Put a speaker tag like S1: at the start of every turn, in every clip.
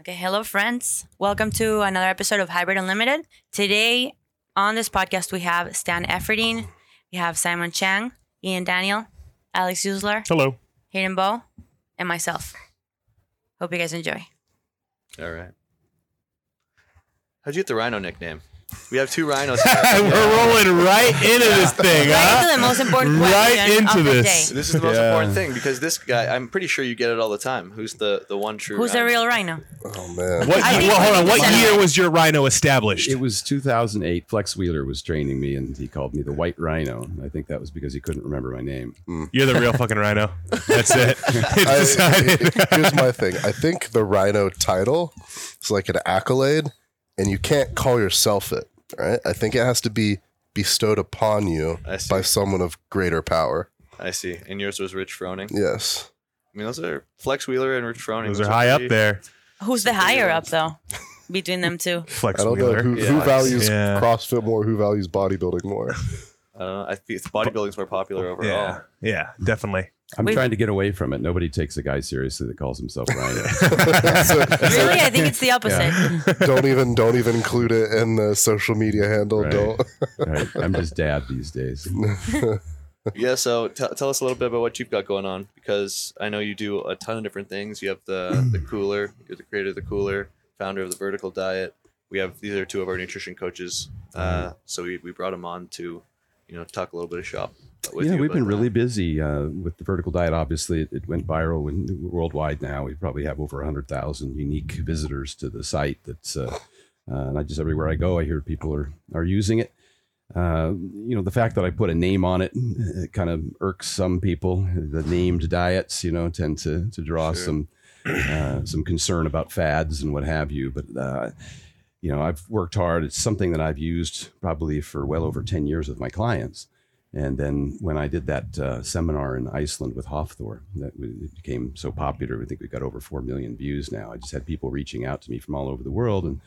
S1: Okay, hello, friends. Welcome to another episode of Hybrid Unlimited. Today on this podcast, we have Stan Efferding, we have Simon Chang, Ian Daniel, Alex Uslar,
S2: Hello.
S1: Hayden Bowe, and myself. Hope you guys enjoy.
S3: All right. How'd you get the Rhino nickname? We have two rhinos.
S2: We're rolling right into this thing,
S1: Right
S2: huh?
S1: into the most important
S2: Right
S1: question
S2: into
S1: of the
S2: this.
S1: day.
S3: This is the most
S2: Yeah.
S3: important thing because this guy, I'm pretty sure you get it all the time. Who's the the one true?
S1: Who's the
S3: rhino?
S1: real rhino?
S4: Oh man.
S2: What,
S1: I think
S2: well, hold
S1: we
S2: on.
S1: need
S2: What
S1: to
S2: year
S1: settle.
S2: was your rhino established?
S5: It was 2008. Flex Wheeler was training me, and he called me the White Rhino. I think that was because he couldn't remember my name. Mm.
S2: You're the real fucking rhino. That's it. It's decided.
S4: Here's my thing. I think the Rhino title is like an accolade, and you can't call yourself it. Right? I think it has to be bestowed upon you by someone of greater power.
S3: I see. And yours was Rich Froning.
S4: Yes.
S3: I mean, those are Flex Wheeler and Rich Froning.
S2: Those are high up there.
S1: Who's the higher up, though, between them two?
S2: Flex
S4: I don't know
S2: Wheeler.
S4: who,
S3: Yeah.
S4: who values
S2: Yeah.
S4: CrossFit more, who values bodybuilding more.
S3: I don't. I think bodybuilding's more popular overall.
S2: Yeah, yeah, definitely.
S5: I'm
S1: We've-
S5: trying to get away from it. Nobody takes a guy seriously that calls himself
S4: Ryan.
S1: Really? I think it's the opposite.
S4: don't even don't even include it in the social media handle.
S5: Right.
S4: Don't.
S5: right? I'm just dad these days.
S3: Yeah. So t- tell us a little bit about what you've got going on because I know you do a ton of different things. You have the the cooler. You're the creator of the cooler, founder of the Vertical Diet. We have these are two of our nutrition coaches. Uh, so we, we brought them on to, you know, talk a little bit of shop.
S5: Yeah, we've been
S3: that.
S5: really busy uh, with the vertical diet. Obviously, it, it went viral when, worldwide now. We probably have over 100,000 unique visitors to the site. That's uh, uh, not just everywhere I go, I hear people are, are using it. Uh, you know, the fact that I put a name on it, it kind of irks some people. The named diets, you know, tend to, to draw
S3: Sure.
S5: some uh, some concern about fads and what have you. But uh, you know, I've worked hard. It's something that I've used probably for well over 10 years with my clients. And then when I did that uh, seminar in Iceland with Hafthor, that it became so popular. I think we've got over 4 million views now. I just had people reaching out to me from all over the world. And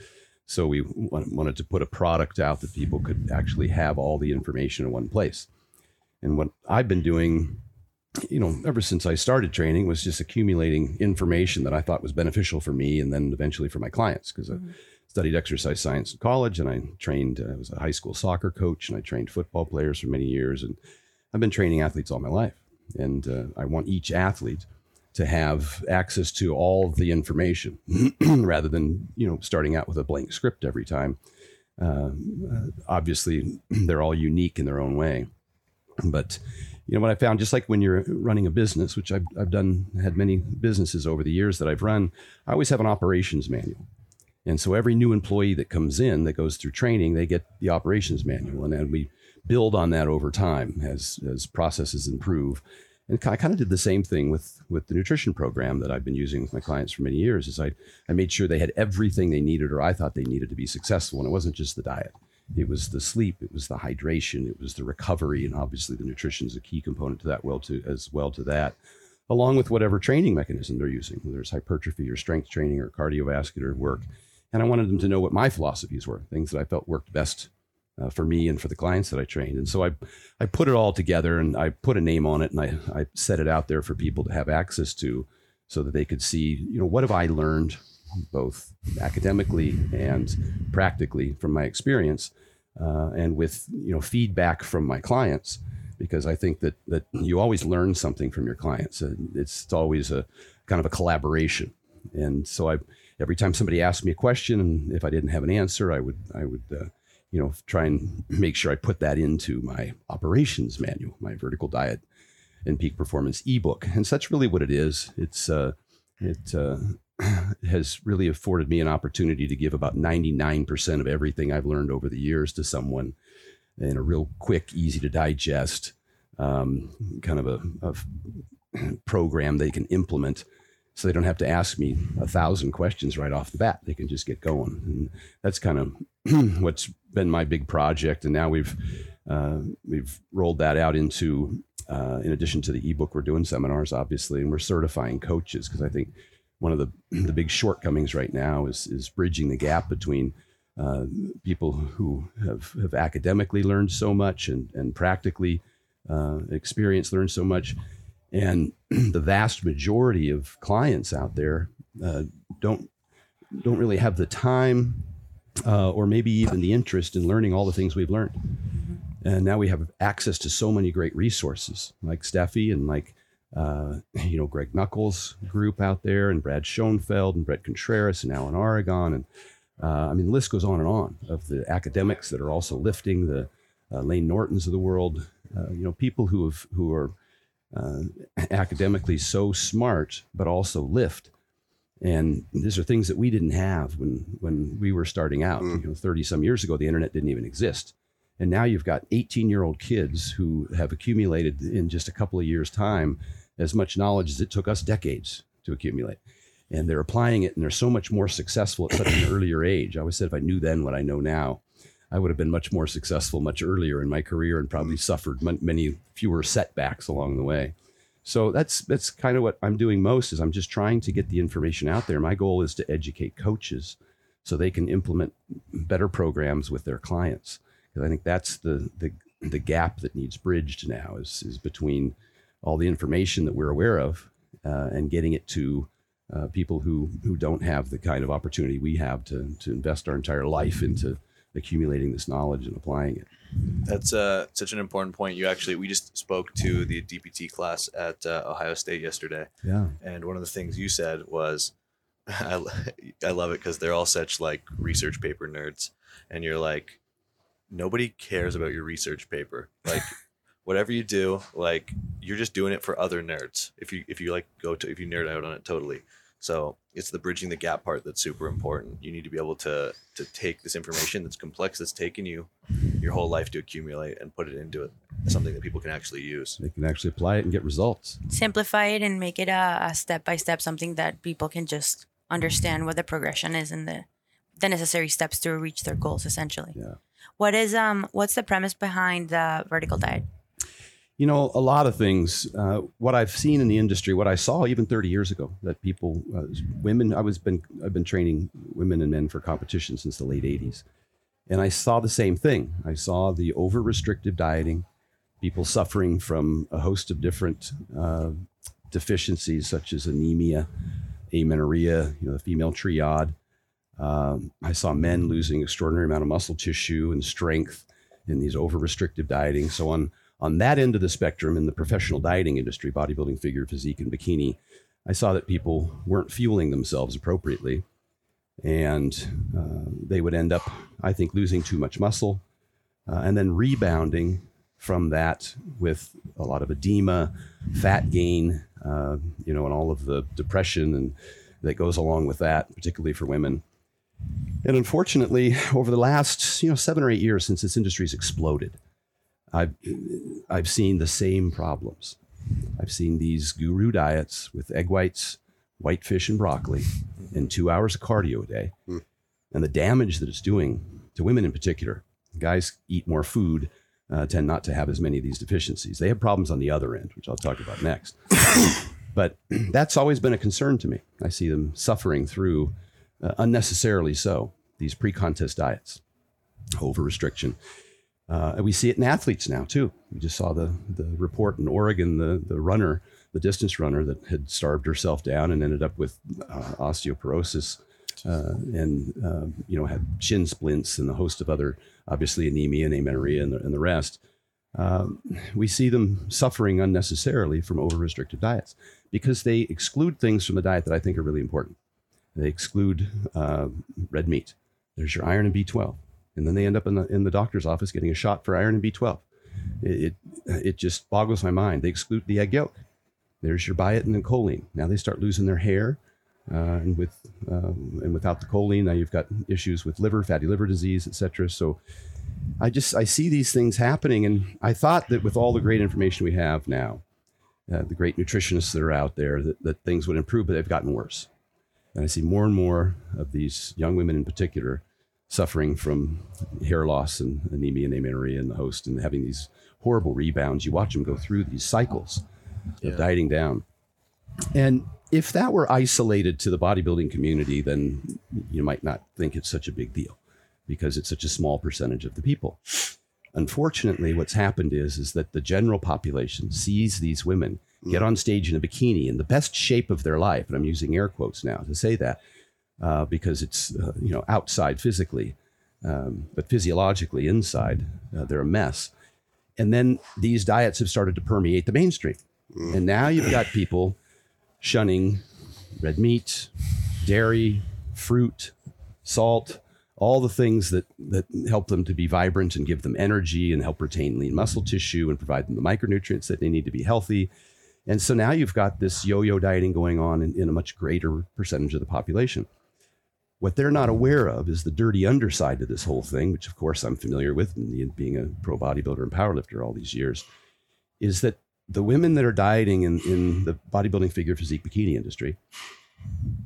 S5: so we wa- wanted to put a product out that people could actually have all the information in one place. And what I've been doing, you know, ever since I started training was just accumulating information that I thought was beneficial for me and then eventually for my clients because I studied exercise science in college and I trained, I was a high school soccer coach and I trained football players for many years. And I've been training athletes all my life. And uh, I want each athlete to have access to all the information rather than, you know, starting out with a blank script every time. Uh, uh, obviously, they're all unique in their own way. But you know what I found, just like when you're running a business, which I've, I've done, had many businesses over the years that I've run, I always have an operations manual. And so every new employee that comes in that goes through training, they get the operations manual. And then we build on that over time as, as processes improve. And I kind of did the same thing with, with the nutrition program that I've been using with my clients for many years is I, I made sure they had everything they needed or I thought they needed to be successful. And it wasn't just the diet. It was the sleep, it was the hydration, it was the recovery, and obviously the nutrition is a key component to that well to as well to that, along with whatever training mechanism they're using, whether it's hypertrophy or strength training or cardiovascular work. And I wanted them to know what my philosophies were, things that I felt worked best uh, for me and for the clients that I trained. And so I, I put it all together and I put a name on it and I, I set it out there for people to have access to so that they could see, you know, what have I learned both academically and practically from my experience uh, and with, you know, feedback from my clients because I think that, that you always learn something from your clients. It's always a kind of a collaboration. And so I, every time somebody asked me a question and if I didn't have an answer, I would, I would, uh, you know, try and make sure I put that into my operations manual, my vertical diet and peak performance ebook. And so that's really what it is. It's, uh, it uh, has really afforded me an opportunity to give about 99% of everything I've learned over the years to someone in a real quick, easy to digest um, kind of a, a program they can implement so they don't have to ask me a thousand questions right off the bat. They can just get going. And that's kind of what's been my big project. And now we've uh, we've rolled that out into, uh, in addition to the ebook, we're doing seminars, obviously, and we're certifying coaches because I think one of the the big shortcomings right now is is bridging the gap between uh, people who have, have academically learned so much and and practically uh, experienced learned so much, and the vast majority of clients out there uh, don't don't really have the time uh, or maybe even the interest in learning all the things we've learned. And now we have access to so many great resources like Stefi and like, uh, you know, Greg Nuckols group out there and Brad Schoenfeld and Bret Contreras and Alan Aragon. And uh, I mean, the list goes on and on of the academics that are also lifting the uh, Layne Nortons of the world, uh, you know, people who have, who are uh, academically so smart, but also lift. And these are things that we didn't have when, when we were starting out.
S4: Mm.
S5: You know, 30 some years ago, the internet didn't even exist. And now you've got 18 year old kids who have accumulated in just a couple of years' time as much knowledge as it took us decades to accumulate. And they're applying it and they're so much more successful at such an earlier age. I always said if I knew then what I know now, I would have been much more successful much earlier in my career and probably suffered mon- many fewer setbacks along the way. So that's that's kind of what I'm doing most is I'm just trying to get the information out there. My goal is to educate coaches so they can implement better programs with their clients. Because I think that's the the the gap that needs bridged now is is between all the information that we're aware of uh, and getting it to uh, people who who don't have the kind of opportunity we have to to invest our entire life into accumulating this knowledge and applying it.
S3: That's uh, such an important point. You actually, we just spoke to the DPT class at uh, Ohio State yesterday,
S5: Yeah.
S3: and one of the things you said was, I, I love it because they're all such like research paper nerds, and you're like, nobody cares about your research paper. Like, whatever you do, like you're just doing it for other nerds. If you if you like go to if you nerd out on it totally. So it's the bridging the gap part that's super important. You need to be able to to take this information that's complex that's taken you your whole life to accumulate and put it into it something that people can actually use.
S5: They can actually apply it and get results.
S1: Simplify it and make it a, a step by step something that people can just understand what the progression is and the the necessary steps to reach their goals essentially.
S5: Yeah.
S1: What is um what's the premise behind the vertical diet?
S5: You know, a lot of things. Uh, what I've seen in the industry, what I saw even 30 years ago, that people, uh, women, I was been, I've been training women and men for competition since the late 80s, and I saw the same thing. I saw the over restrictive dieting, people suffering from a host of different uh, deficiencies such as anemia, amenorrhea, you know, the female triad. Um, I saw men losing extraordinary amount of muscle tissue and strength in these over restrictive dieting. So on on that end of the spectrum in the professional dieting industry, bodybuilding, figure, physique, and bikini, I saw that people weren't fueling themselves appropriately, and uh, they would end up, I think, losing too much muscle, uh, and then rebounding from that with a lot of edema, fat gain, uh, you know, and all of the depression and that goes along with that, particularly for women. And unfortunately, over the last you know seven or eight years since this industry's exploded, I've I've seen the same problems. I've seen these guru diets with egg whites, white fish, and broccoli, and two hours of cardio a day, and the damage that it's doing to women in particular. Guys eat more food, uh, tend not to have as many of these deficiencies. They have problems on the other end, which I'll talk about next. but that's always been a concern to me. I see them suffering through uh, unnecessarily so these pre-contest diets, over restriction. Uh, we see it in athletes now too. We just saw the the report in Oregon, the the runner, the distance runner that had starved herself down and ended up with uh, osteoporosis, uh, and uh, you know had shin splints and a host of other, obviously anemia and amenorrhea and the, and the rest. Um, we see them suffering unnecessarily from over restricted diets because they exclude things from the diet that I think are really important. They exclude uh, red meat. There's your iron and B12 and then they end up in the in the doctor's office getting a shot for iron and B12. It it, it just boggles my mind. They exclude the egg yolk. There's your biotin and choline. Now they start losing their hair, uh, and with um, and without the choline, now you've got issues with liver, fatty liver disease, etc. So I just I see these things happening, and I thought that with all the great information we have now, uh, the great nutritionists that are out there, that, that things would improve, but they've gotten worse. And I see more and more of these young women in particular suffering from hair loss and anemia and amenorrhea in the host and having these horrible rebounds. You watch them go through these cycles
S3: Yeah.
S5: of dieting down. And if that were isolated to the bodybuilding community, then you might not think it's such a big deal because it's such a small percentage of the people. Unfortunately, what's happened is, is that the general population sees these women mm. get on stage in a bikini in the best shape of their life, and I'm using air quotes now to say that, uh, because it's uh, you know outside physically, um, but physiologically inside uh, they're a mess. And then these diets have started to permeate the mainstream, and now you've got people shunning red meat, dairy, fruit, salt, all the things that that help them to be vibrant and give them energy and help retain lean muscle tissue and provide them the micronutrients that they need to be healthy. And so now you've got this yo-yo dieting going on in, in a much greater percentage of the population. What they're not aware of is the dirty underside of this whole thing, which of course I'm familiar with, being a pro bodybuilder and powerlifter all these years, is that the women that are dieting in, in the bodybuilding figure physique bikini industry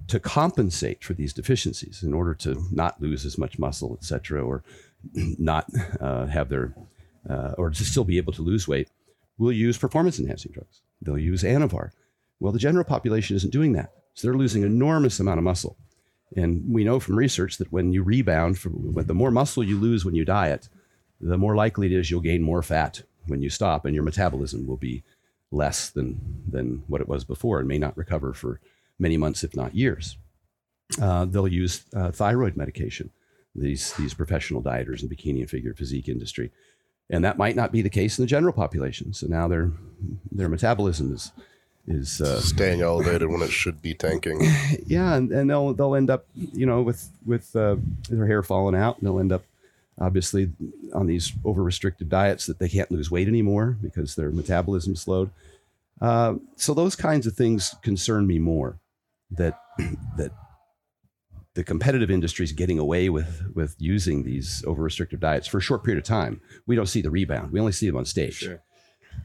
S5: to compensate for these deficiencies in order to not lose as much muscle, et cetera, or not uh, have their, uh, or to still be able to lose weight, will use performance enhancing drugs. They'll use Anavar. Well, the general population isn't doing that. So they're losing enormous amount of muscle. And we know from research that when you rebound, the more muscle you lose when you diet, the more likely it is you'll gain more fat when you stop, and your metabolism will be less than than what it was before, and may not recover for many months, if not years. Uh, they'll use uh, thyroid medication. These these professional dieters in bikini and figure physique industry, and that might not be the case in the general population. So now their their metabolism is is uh,
S4: Staying elevated when it should be tanking.
S5: yeah, and, and they'll they'll end up you know with with uh, their hair falling out, and they'll end up obviously on these over restricted diets that they can't lose weight anymore because their metabolism slowed. Uh, so those kinds of things concern me more. That that the competitive industry is getting away with with using these over restrictive diets for a short period of time. We don't see the rebound. We only see them on stage.
S3: Sure.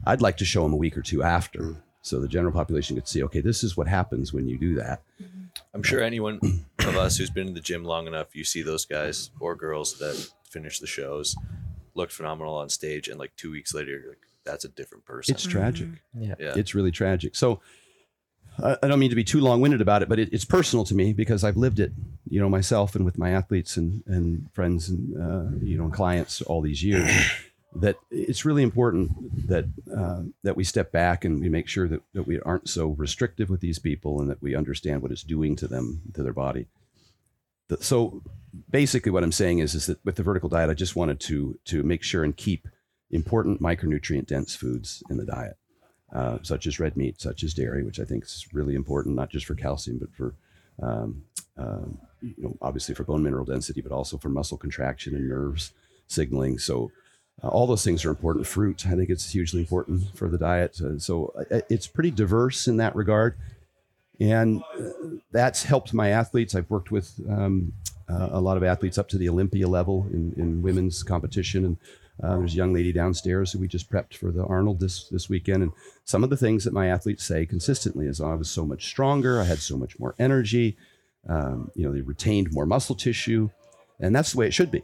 S5: I'd like to show them a week or two after, so the general population could see, okay, this is what happens when you do that.
S3: I'm sure anyone of us who's been in the gym long enough, you see those guys or girls that finish the shows, looked phenomenal on stage, and like two weeks later, you're like, that's a different person.
S5: It's tragic.
S3: yeah.
S5: It's really tragic. So I I don't mean to be too long winded about it, but it, it's personal to me because I've lived it, you know, myself and with my athletes and, and friends and, uh, you know, clients all these years. That it's really important that uh, that we step back and we make sure that, that we aren't so restrictive with these people and that we understand what it's doing to them to their body. The- so basically, what I'm saying is is that with the vertical diet, I just wanted to to make sure and keep important micronutrient dense foods in the diet, uh, such as red meat, such as dairy, which I think is really important, not just for calcium, but for, um, um, you know, obviously for bone mineral density, but also for muscle contraction and nerves signaling. So uh, all those things are important. Fruit, I think it's hugely important for the diet. Uh, so uh, it's pretty diverse in that regard. And uh, that's helped my athletes. I've worked with um, uh, a lot of athletes up to the Olympia level in, in women's competition. And uh, there's a young lady downstairs who we just prepped for the Arnold this, this weekend. And some of the things that my athletes say consistently is, oh, I was so much stronger. I had so much more energy. Um, you know, they retained more muscle tissue. And that's the way it should be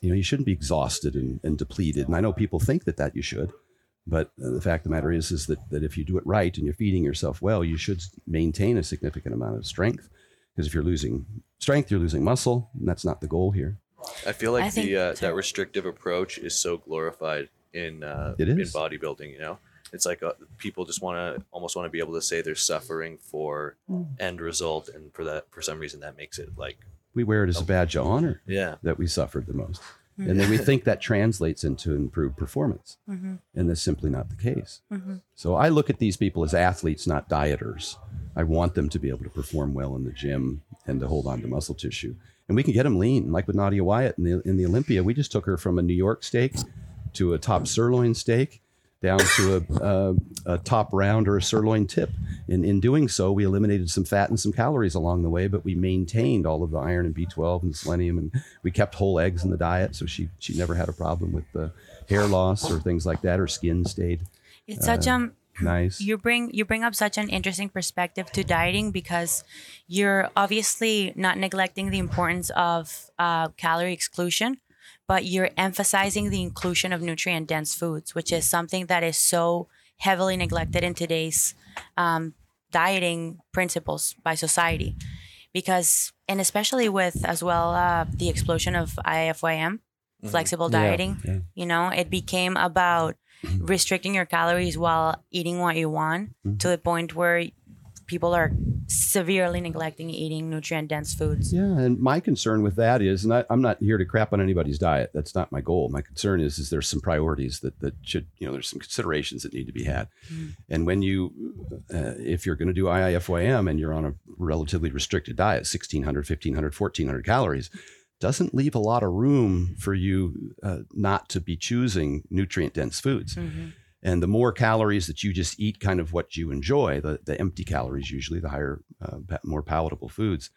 S5: you know you shouldn't be exhausted and, and depleted. And i know people think that that you should but uh, the fact of the matter is is that, that if you do it right and you're feeding yourself well you should maintain a significant amount of strength. Because if you're losing strength you're losing muscle and that's not the goal here.
S3: I feel like
S1: I
S3: the uh, that restrictive approach is so glorified in uh,
S5: It
S3: in bodybuilding. You know, it's like uh, people just want to almost want to be able to say they're suffering for end result, and for that for some reason that makes it like
S5: we wear it as a oh. badge of honor
S3: yeah,
S5: that we suffered the most. Mm-hmm. And then we think that translates into improved performance. Mm-hmm. And that's simply not the case. Mm-hmm. So i look at these people as athletes not dieters. I want them to be able to perform well in the gym and to hold on to muscle tissue. And we can get them lean like with nadia wyatt in the, in the olympia. We just took her from a new york steak to a top sirloin steak down to a, a, a top round or a sirloin tip. In, in doing so, we eliminated some fat and some calories along the way, but we maintained all of the iron and B12 and selenium, and we kept whole eggs in the diet, so she she never had a problem with the hair loss or things like that. Her skin stayed
S1: It's such um
S5: nice.
S1: you bring you bring up such an interesting perspective to dieting because you're obviously not neglecting the importance of uh, calorie exclusion but you're emphasizing the inclusion of nutrient dense foods which is something that is so heavily neglected in today's um, dieting principles by society because and especially with as well uh, the explosion of ifym flexible
S5: Yeah,
S1: dieting
S5: yeah.
S1: you know it became about restricting your calories while eating what you want
S5: Mm-hmm.
S1: to the point where people are severely neglecting eating nutrient dense foods.
S5: Yeah, and my concern with that is, and I, I'm not here to crap on anybody's diet. That's not my goal. My concern is, is there's some priorities that that should, you know, there's some considerations that need to be had.
S1: Mm.
S5: And when you, uh, if you're going to do IIFYM and you're on a relatively restricted diet, 1600, 1500, 1400 calories, doesn't leave a lot of room for you uh, not to be choosing nutrient dense foods.
S1: Mhm.
S5: And the more calories that you just eat, kind of what you enjoy, the, the empty calories, usually the higher, uh, more palatable foods,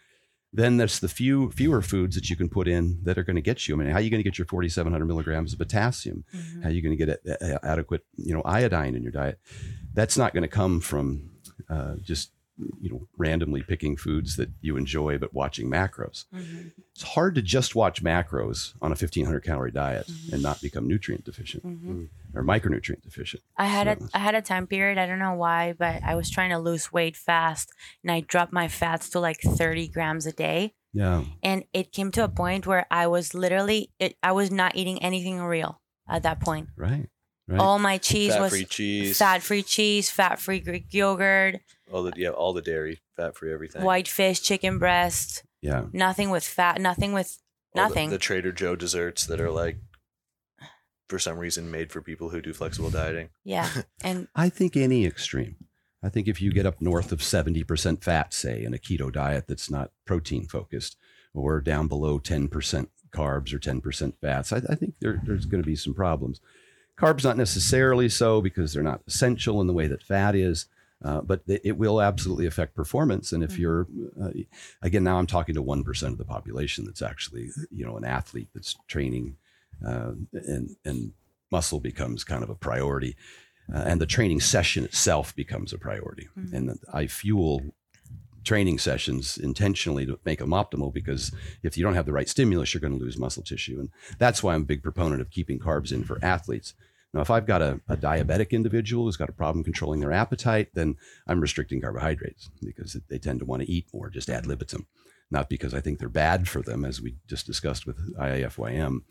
S5: then there's the few fewer foods that you can put in that are going to get you. I mean, how are you going to get your 4,700 milligrams of potassium?
S1: Mhm.
S5: How are you going to get a, a- adequate, you know, iodine in your diet? That's not going to come from uh, just you know randomly picking foods that you enjoy, but watching macros.
S1: Mhm.
S5: It's hard to just watch macros on a 1,500 calorie diet
S1: Mhm.
S5: and not become nutrient deficient
S1: Mhm.
S5: or micronutrient deficient.
S1: I had a
S5: So-
S1: I had a time period. I don't know why, but I was trying to lose weight fast, and I dropped my fats to like thirty grams a day.
S5: Yeah.
S1: And it came to a point where I was literally it, I was not eating anything real at that point.
S5: Right. Right.
S1: All my cheese
S3: Fat
S1: was
S3: free cheese.
S1: fat free cheese, fat free Greek yogurt,
S3: All the yeah, all the dairy, fat free everything.
S1: white fish, chicken breast,
S5: yeah.
S1: nothing with fat, nothing with
S3: All the-
S1: nothing.
S3: The, Trader Joe desserts that are like, for some reason, made for people who do flexible dieting.
S1: yeah. And
S5: I think any extreme. I think if you get up north of 70% fat, say, in a keto diet that's not protein focused, or down below 10% carbs or 10% fats, I, I think there, there's going to be some problems. Carbs, not necessarily so because they're not essential in the way that fat is, uh, but it, will absolutely affect performance. And if
S1: Mhm.
S5: you're, uh, again, now I'm talking to 1% of the population that's actually, you know, an athlete that's training uh, and, and muscle becomes kind of a priority uh, and the training session itself becomes a priority.
S1: Mhm.
S5: And I fuel training sessions intentionally to make them optimal because if you don't have the right stimulus, you're going to lose muscle tissue. And that's why I'm a big proponent of keeping carbs in for athletes. Now, if I've got a, a diabetic individual who's got a problem controlling their appetite, then I'm restricting carbohydrates because they tend to want to eat more, just ad libitum. Not because I think they're bad for them, as we just discussed with IIFYM,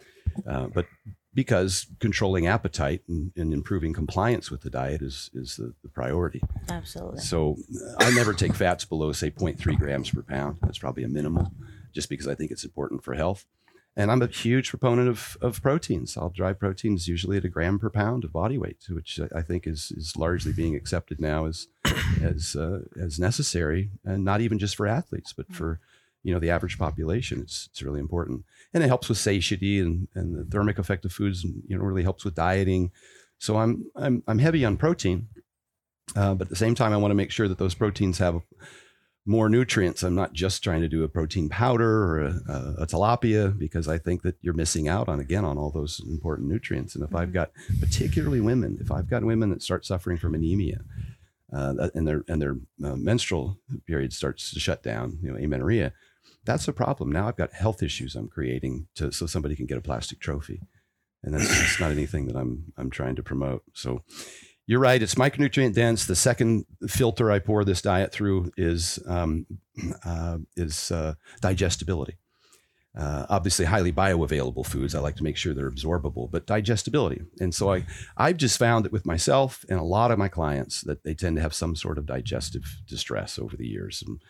S5: uh, but because controlling appetite and, and improving compliance with the diet is is the, the priority.
S1: absolutely.
S5: So uh, I never take fats below say 0.3 grams per pound. That's probably a minimal, just because I think it's important for health. And I'm a huge proponent of, of proteins. I'll dry proteins usually at a gram per pound of body weight, which I think is is largely being accepted now as as uh, as necessary, and not even just for athletes, but for you know the average population. It's it's really important, and it helps with satiety and, and the thermic effect of foods. And, you know, really helps with dieting. So I'm I'm I'm heavy on protein, uh, but at the same time, I want to make sure that those proteins have more nutrients. I'm not just trying to do a protein powder or a, a, a tilapia because I think that you're missing out on again on all those important nutrients. And if I've
S1: Mhm.
S5: got particularly women, if I've got women that start suffering from anemia, uh, and their and their uh, menstrual period starts to shut down, you know, amenorrhea, that's a problem. Now I've got health issues I'm creating to so somebody can get a plastic trophy, and that's, that's not anything that I'm I'm trying to promote. So you're right. It's micronutrient dense. The second filter I pour this diet through is um, uh, is uh, digestibility. Uh, obviously, highly bioavailable foods. I like to make sure they're absorbable, but digestibility. And so I I've just found that with myself and a lot of my clients that they tend to have some sort of digestive distress over the years and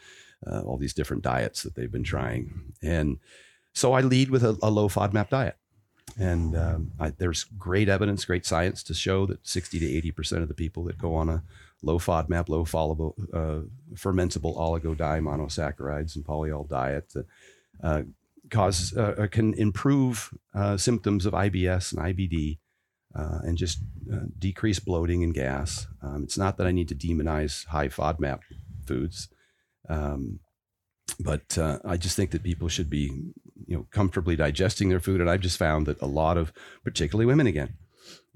S5: uh, all these different diets that they've been trying. And so I lead with a, a low FODMAP diet. And um, I, there's great evidence, great science to show that 60 to 80% of the people that go on a low FODMAP, low followable, uh, fermentable oligodimonosaccharides and polyol diet that uh, cause uh, can improve uh, symptoms of IBS and IBD uh, and just uh, decrease bloating and gas. Um, it's not that I need to demonize high FODMAP foods. Um, but uh, I just think that people should be, you know, comfortably digesting their food, and I've just found that a lot of, particularly women, again,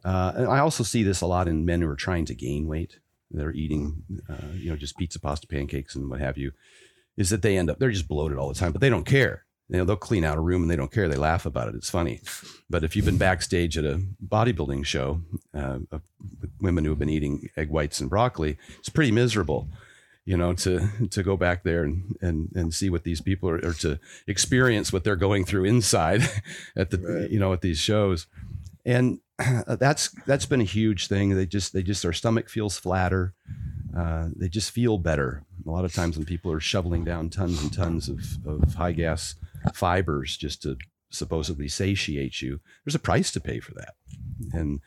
S5: uh, and I also see this a lot in men who are trying to gain weight. They're eating, uh, you know, just pizza, pasta, pancakes, and what have you. Is that they end up they're just bloated all the time, but they don't care. You know, they'll clean out a room and they don't care. They laugh about it. It's funny. But if you've been backstage at a bodybuilding show uh, of women who have been eating egg whites and broccoli, it's pretty miserable you know, to to go back there and and and see what these people are, or to experience what they're going through inside at the
S3: Right.
S5: you know at these shows, and that's that's been a huge thing. They just they just their stomach feels flatter, uh, they just feel better, A lot of times when people are shoveling down tons and tons of, of high gas fibers just to supposedly satiate you, there's a price to pay for that. And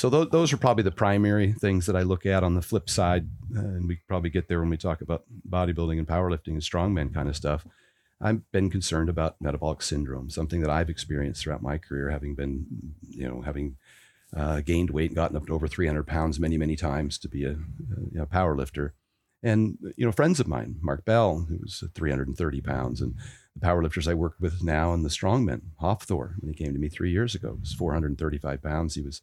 S5: so th- those are probably the primary things that I look at. On the flip side, uh, and we probably get there when we talk about bodybuilding and powerlifting and strongman kind of stuff. I've been concerned about metabolic syndrome, something that I've experienced throughout my career, having been, you know, having uh, gained weight and gotten up to over 300 pounds many, many times to be a, a, power lifter. And, you know, friends of mine, Mark Bell, who was 330 pounds, and the power lifters I work with now and the strongmen, Hafthor, when he came to me three years ago, was 435 pounds. He was,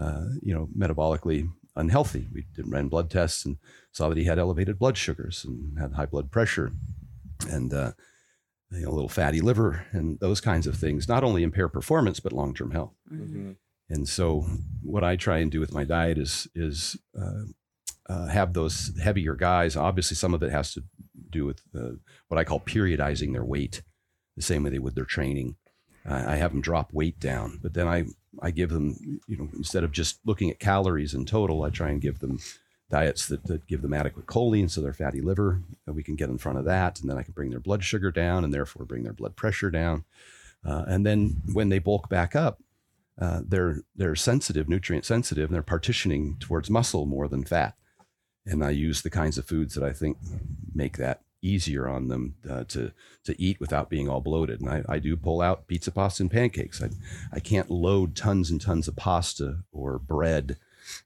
S5: uh, you know, metabolically unhealthy. We did ran blood tests and saw that he had elevated blood sugars and had high blood pressure and, uh, you know, a little fatty liver and those kinds of things, not only impair performance, but long-term health.
S3: Mm-hmm.
S5: And so, what I try and do with my diet is is uh, uh, have those heavier guys. Obviously, some of it has to do with uh, what I call periodizing their weight, the same way they would their training. I have them drop weight down, but then I I give them you know instead of just looking at calories in total, I try and give them diets that, that give them adequate choline so their fatty liver we can get in front of that and then i can bring their blood sugar down and therefore bring their blood pressure down uh, and then when they bulk back up uh, they're they're sensitive, nutrient sensitive, and they're partitioning towards muscle more than fat. And I use the kinds of foods that I think make that easier on them uh, to to eat without being all bloated. And I, I do pull out pizza, pasta, and pancakes. I I can't load tons and tons of pasta or bread.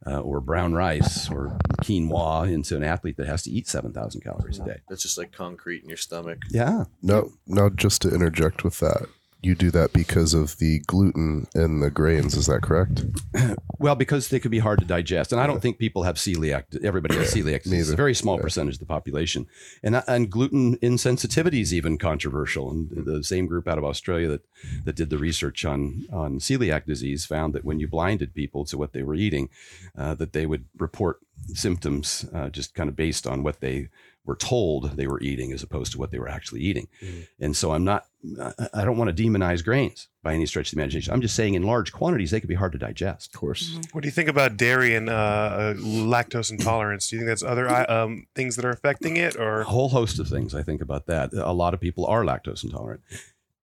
S5: Uh, or brown rice or quinoa into an athlete that has to eat 7,000 calories a day.
S3: That's just like concrete in your stomach.
S5: Yeah.
S4: No, no, just to interject with that. You do that because of the gluten in the grains, is that correct?
S5: Well, because they could be hard to digest, and I don't think people have celiac. Everybody has celiac. disease. It's a very small percentage of the population, and and gluten insensitivity is even controversial. And the same group out of Australia that that did the research on on celiac disease found that when you blinded people to what they were eating, uh, that they would report symptoms uh, just kind of based on what they were told they were eating as opposed to what they were actually eating. And so I'm not, I- I don't want to demonize grains by any stretch of the imagination. I'm just saying in large quantities, they could be hard to digest.
S4: Of course.
S6: What do you think about dairy and uh, uh, lactose intolerance? Do you think that's other uh, um, things that are affecting it, or?
S5: A whole host of things I think about that. A lot of people are lactose intolerant,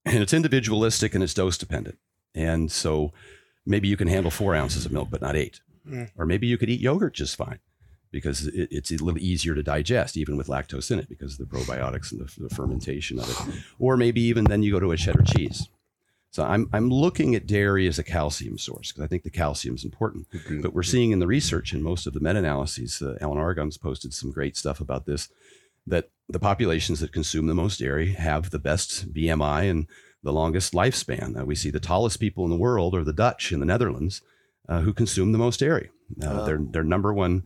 S5: and it's individualistic and it's dose dependent. And so maybe you can handle four ounces of milk, but not eight.
S6: Mm.
S5: Or maybe you could eat yogurt just fine because it, it's a little easier to digest, even with lactose in it, because of the probiotics and the, the fermentation of it. Or maybe even then you go to a cheddar cheese. So I'm, I'm looking at dairy as a calcium source because I think the calcium is important.
S4: Agreed.
S5: But we're seeing in the research and most of the meta-analyses, uh, Alan Aragon's posted some great stuff about this, that the populations that consume the most dairy have the best BMI and the longest lifespan. Uh, we see the tallest people in the world are the Dutch in the Netherlands uh, who consume the most dairy. Uh,
S3: Wow.
S5: Their their number one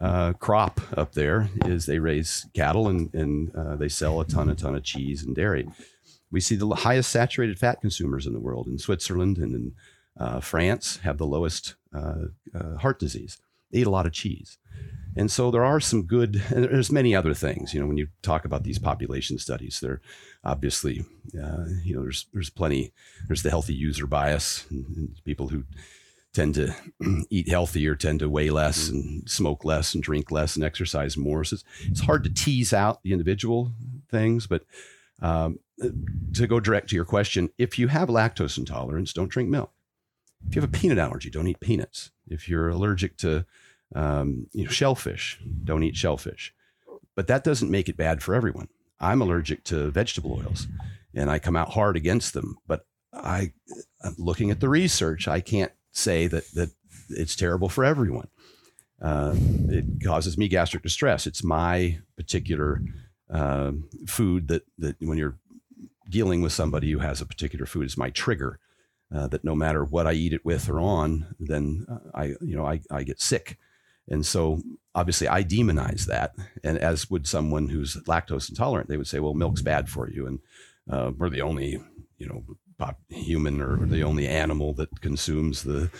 S5: uh, crop up there is they raise cattle and and uh, they sell a ton a ton of cheese and dairy. We see the highest saturated fat consumers in the world in Switzerland and in uh, France have the lowest uh, uh, heart disease. They eat a lot of cheese. And so there are some good, and there's many other things. You know, when you talk about these population studies, there obviously, uh, you know, there's there's plenty. There's the healthy user bias, and, and people who tend to eat healthier tend to weigh less and smoke less and drink less and exercise more. So it's, it's hard to tease out the individual things, but um, to go direct to your question, if you have lactose intolerance, don't drink milk. If you have a peanut allergy, don't eat peanuts. If you're allergic to um, you know, shellfish, don't eat shellfish. But that doesn't make it bad for everyone. I'm allergic to vegetable oils, and I come out hard against them. But I, I'm looking at the research, I can't say that that it's terrible for everyone. Uh, it causes me gastric distress. It's my particular uh, food that that when you're dealing with somebody who has a particular food is my trigger. Uh, that no matter what I eat it with or on, then uh, I you know I, I get sick, and so obviously I demonize that. And as would someone who's lactose intolerant, they would say, well, milk's bad for you, and uh, we're the only you know pop, human or the only animal that consumes the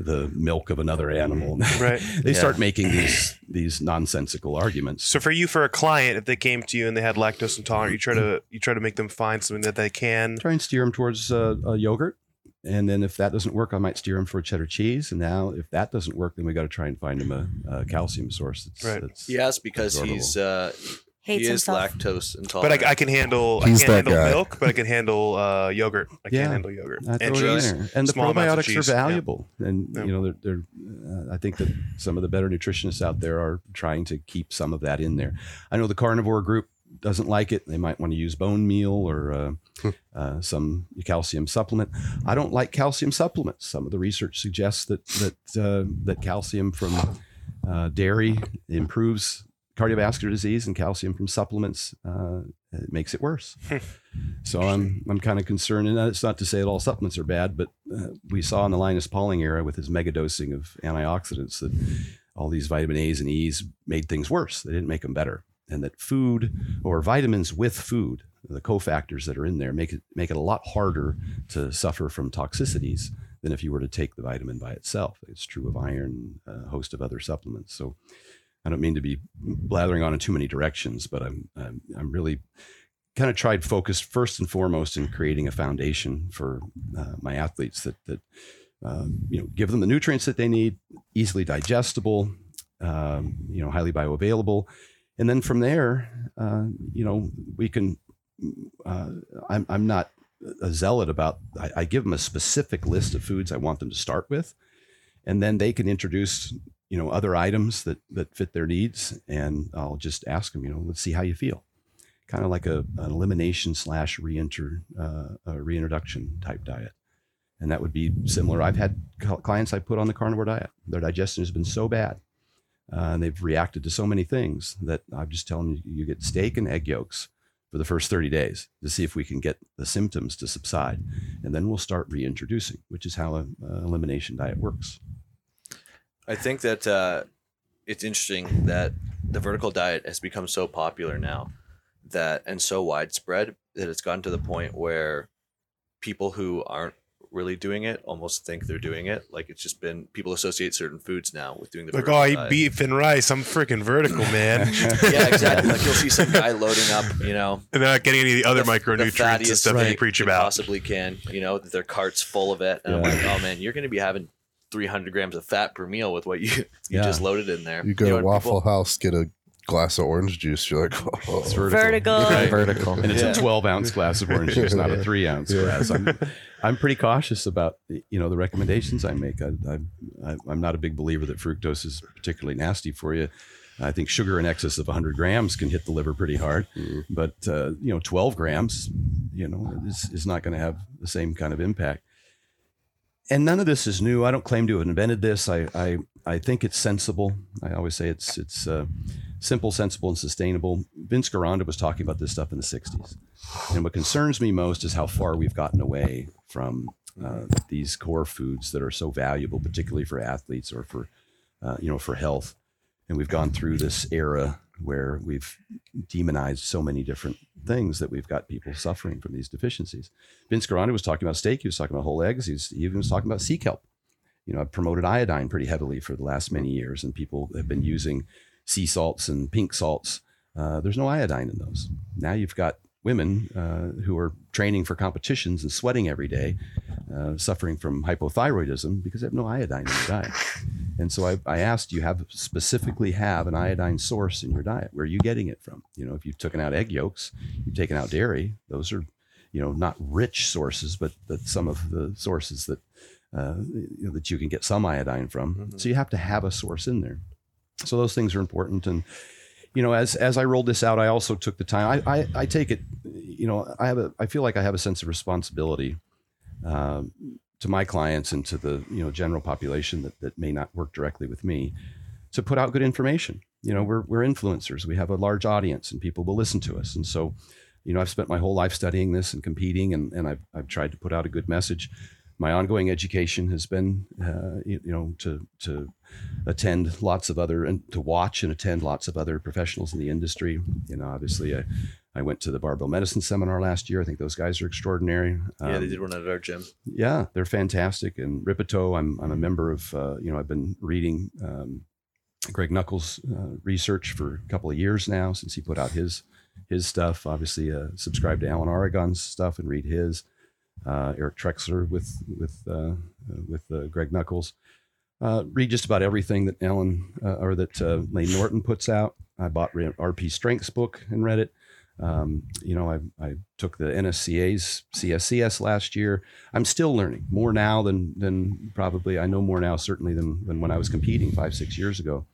S5: the milk of another animal.
S6: right?
S5: they
S3: Yeah.
S5: start making these these nonsensical arguments.
S6: So for you, for a client, if they came to you and they had lactose intolerant, you try to you try to make them find something that they can.
S5: try and steer them towards uh, a yogurt. And then if that doesn't work, I might steer them for cheddar cheese. And now if that doesn't work, then we got to try and find them a, a calcium source. That's,
S6: Right.
S5: that's
S3: He asked because
S5: absorbable.
S3: he's uh,
S1: hates
S3: he is
S1: himself.
S3: lactose
S6: But
S3: intolerant.
S6: I, I can handle I
S4: He's
S6: can't
S4: that
S6: handle
S4: guy.
S6: milk, but I can handle uh, yogurt. I
S5: Yeah.
S6: can't handle yogurt.
S5: I throw
S6: and
S5: it in
S6: cheese.
S5: there. And the
S6: Small amounts of
S5: probiotics are
S6: cheese, yeah.
S5: valuable. And,
S6: Yeah.
S5: you know, they're, they're uh, I think that some of the better nutritionists out there are trying to keep some of that in there. I know the carnivore group doesn't like it. They might want to use bone meal or uh,
S6: Hmm.
S5: uh, some calcium supplement. I don't like calcium supplements. Some of the research suggests that that uh, that calcium from uh, dairy improves cardiovascular disease, and calcium from supplements uh, it makes it worse. so I'm I'm kind of concerned, and it's not to say that all supplements are bad, but uh, we saw in the Linus Pauling era with his mega dosing of antioxidants that all these vitamin A's and E's made things worse. They didn't make them better, and that food or vitamins with food, the cofactors that are in there, make it make it a lot harder to suffer from toxicities than if you were to take the vitamin by itself. It's true of iron, a host of other supplements. So I don't mean to be blathering on in too many directions, but I'm I'm, I'm really kind of tried focused first and foremost in creating a foundation for uh, my athletes that that um, you know give them the nutrients that they need, easily digestible, um, you know, highly bioavailable, and then from there, uh, you know, we can. Uh, I'm I'm not a zealot about. I, I give them a specific list of foods I want them to start with, and then they can introduce you know other items that that fit their needs, and I'll just ask them. You know, let's see how you feel. Kind of like a an elimination slash reenter uh, reintroduction type diet and that would be similar. I've had clients I put on the carnivore diet. Their digestion has been so bad, uh, and they've reacted to so many things that I'm just telling you, you get steak and egg yolks for the first 30 days to see if we can get the symptoms to subside, and then we'll start reintroducing, which is how an elimination diet works.
S3: I think that uh, it's interesting that the vertical diet has become so popular now that and so widespread that it's gotten to the point where people who aren't really doing it almost think they're doing it. Like it's just been people associate certain foods now with doing the vertical
S6: Like,
S3: vertical
S6: oh, I eat beef and rice. I'm freaking vertical, man.
S3: Yeah, exactly. Like you'll see some guy loading up, you know,
S6: and they're not getting any of the other
S3: the-
S6: micronutrients
S3: the
S6: and
S3: fattiest
S6: stuff that you
S3: they
S6: preach
S3: they
S6: about.
S3: Possibly can, you know, that their cart's full of it, and I'm like, oh man, you're going to be having 300 grams of fat per meal with what you you
S5: Yeah.
S3: just loaded in there.
S4: You go
S3: know,
S4: to
S3: and
S4: Waffle
S3: people-
S4: House, get a glass of orange juice. You're like, oh,
S5: It's vertical.
S1: Vertical.
S5: Right.
S7: Vertical.
S5: and it's
S3: Yeah.
S5: a 12 ounce glass of orange juice, not a three ounce glass. I'm, I'm pretty cautious about you know the recommendations I make. I, I, I, I'm not a big believer that fructose is particularly nasty for you. I think sugar in excess of 100 grams can hit the liver pretty hard, but uh, you know 12 grams, you know, is, is not going to have the same kind of impact. And none of this is new. I don't claim to have invented this. I, I, I think it's sensible. I always say it's it's uh, simple, sensible, and sustainable. Vince Gironda was talking about this stuff in the 60s. And what concerns me most is how far we've gotten away from uh, these core foods that are so valuable, particularly for athletes or for, uh, you know, for health. And we've gone through this era where we've demonized so many different things that we've got people suffering from these deficiencies. Vince Gironda was talking about steak. He was talking about whole eggs. He's, he even was talking about sea kelp. You know, I've promoted iodine pretty heavily for the last many years, and people have been using sea salts and pink salts. Uh, there's no iodine in those. Now you've got women uh, who are training for competitions and sweating every day, uh, suffering from hypothyroidism because they have no iodine in their diet. And so I, I asked, you have specifically have an iodine source in your diet? Where are you getting it from? You know, if you've taken out egg yolks, you've taken out dairy, those are, you know, not rich sources, but, but some of the sources that, uh, you know, that you can get some iodine from. So you have to have a source in there. So those things are important. And, you know, as, as I rolled this out, I also took the time, I, I, I take it, you know, I have a, I feel like I have a sense of responsibility, um, to my clients and to the you know general population that, that may not work directly with me to put out good information. You know we're, we're influencers. We have a large audience and people will listen to us. And so you know i've spent my whole life studying this and competing and, and I've, I've tried to put out a good message. My ongoing education has been uh, you, you know to to attend lots of other and to watch and attend lots of other professionals in the industry you know obviously i, I went to the barbell medicine seminar last year i think those guys are extraordinary
S3: Yeah, they
S5: Um,
S3: did one at our gym.
S5: yeah, they're fantastic. And Rippetoe, I'm I'm a member of. Uh, you know, I've been reading um, Greg Nuckols' uh, research for a couple of years now since he put out his his stuff. Obviously, uh, subscribe to Alan Aragon's stuff and read his. Uh, Eric Trexler with with uh, uh, with uh, Greg Nuckols. Uh, read just about everything that Ellen uh, or that uh, Layne Norton puts out. I bought RP Strengths book and read it. Um, you know, I, I took the NSCA's CSCS last year. I'm still learning more now than than probably I know more now certainly than, than when I was competing five six years ago.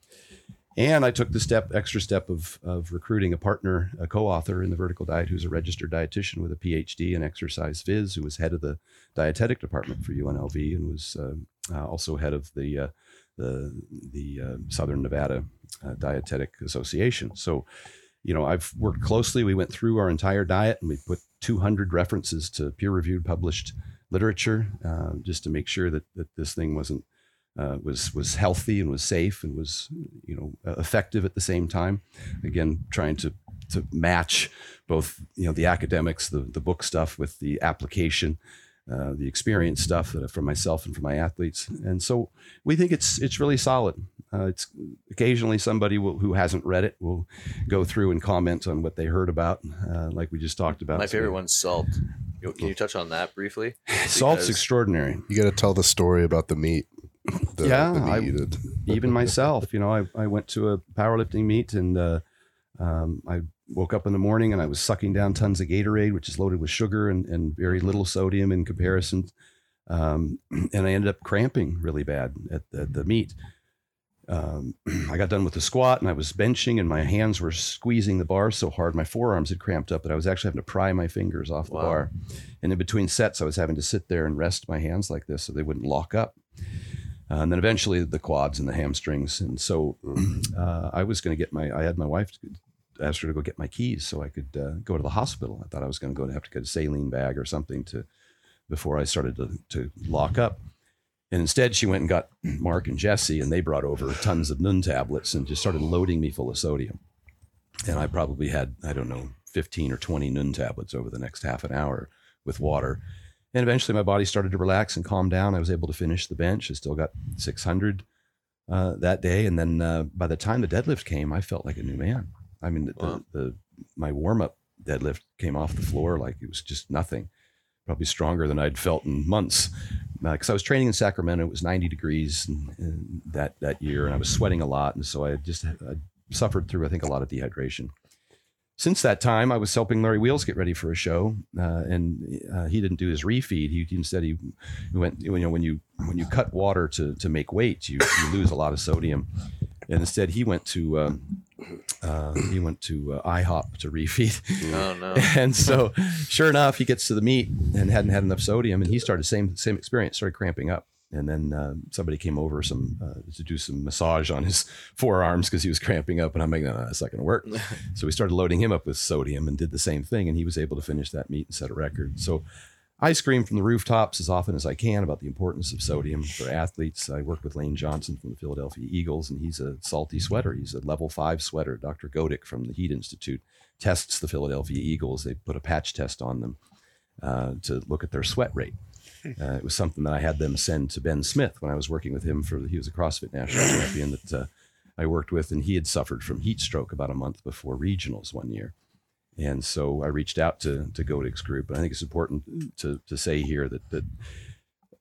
S5: And I took the step, extra step of, of recruiting a partner, a co-author in the Vertical Diet, who's a registered dietitian with a PhD in exercise phys, who was head of the dietetic department for UNLV and was uh, also head of the uh, the the uh, Southern Nevada uh, Dietetic Association. So, you know, I've worked closely. We went through our entire diet and we put 200 references to peer-reviewed, published literature, uh, just to make sure that that this thing wasn't uh, was was healthy and was safe and was you know effective at the same time. Again, trying to to match both you know the academics, the the book stuff with the application, uh, the experience stuff that from myself and from my athletes. And so we think it's it's really solid. Uh, it's occasionally somebody will, who hasn't read it will go through and comment on what they heard about, uh, like we just talked about.
S3: My favorite one's salt. Can you touch on that briefly?
S5: Salt's extraordinary.
S4: You got to tell the story about the meat. The,
S5: Yeah,
S4: the meat
S5: I- even myself, you know, I, I went to a powerlifting meet and uh, um, I woke up in the morning and I was sucking down tons of Gatorade, which is loaded with sugar and, and very little sodium in comparison. Um, and I ended up cramping really bad at, at the meet. Um, I got done with the squat and I was benching and my hands were squeezing the bar so hard my forearms had cramped up that I was actually having to pry my fingers off the
S3: Wow.
S5: bar. And in between sets, I was having to sit there and rest my hands like this so they wouldn't lock up. Uh, and then eventually the quads and the hamstrings. And so uh, I was going to get my, I had my wife asked her to go get my keys so I could uh, go to the hospital. I thought I was going to go to have to get a saline bag or something to, before I started to, to lock up. And instead, she went and got Mark and Jesse, and they brought over tons of Nuun tablets and just started loading me full of sodium. And I probably had, I don't know, 15 or 20 Nuun tablets over the next half an hour with water. And eventually, my body started to relax and calm down. I was able to finish the bench. I still got 600 uh, that day. And then uh, by the time the deadlift came, I felt like a new man. I mean, the,
S3: Wow.
S5: the, the my warm up deadlift came off the floor like it was just nothing. Probably stronger than I'd felt in months. Because I was training in Sacramento, it was 90 degrees and, and that that year, and I was sweating a lot, and so I just I suffered through, I think, a lot of dehydration. Since that time, I was helping Larry Wheels get ready for a show, uh, and uh, he didn't do his refeed. He instead he went, you know, when you when you cut water to to make weight, you, you lose a lot of sodium, and instead he went to um, uh, he went to uh, IHOP to refeed.
S3: Oh no.
S5: and so sure enough he gets to the meet and hadn't had enough sodium and he started same same experience started cramping up and then uh, somebody came over some uh, to do some massage on his forearms because he was cramping up and i'm like no, no that's not going to work so we started loading him up with sodium and did the same thing and he was able to finish that meet and set a record so I scream from the rooftops as often as I can about the importance of sodium for athletes. I work with Lane Johnson from the Philadelphia Eagles, and he's a salty sweater. He's a level five sweater. Dr. Godek from the Heat Institute tests the Philadelphia Eagles. They put a patch test on them uh, to look at their sweat rate. Uh, it was something that I had them send to Ben Smith when I was working with him for he was a CrossFit national champion that uh, I worked with, and he had suffered from heat stroke about a month before regionals one year. And so I reached out to to Godek's group, and I think it's important to to say here that that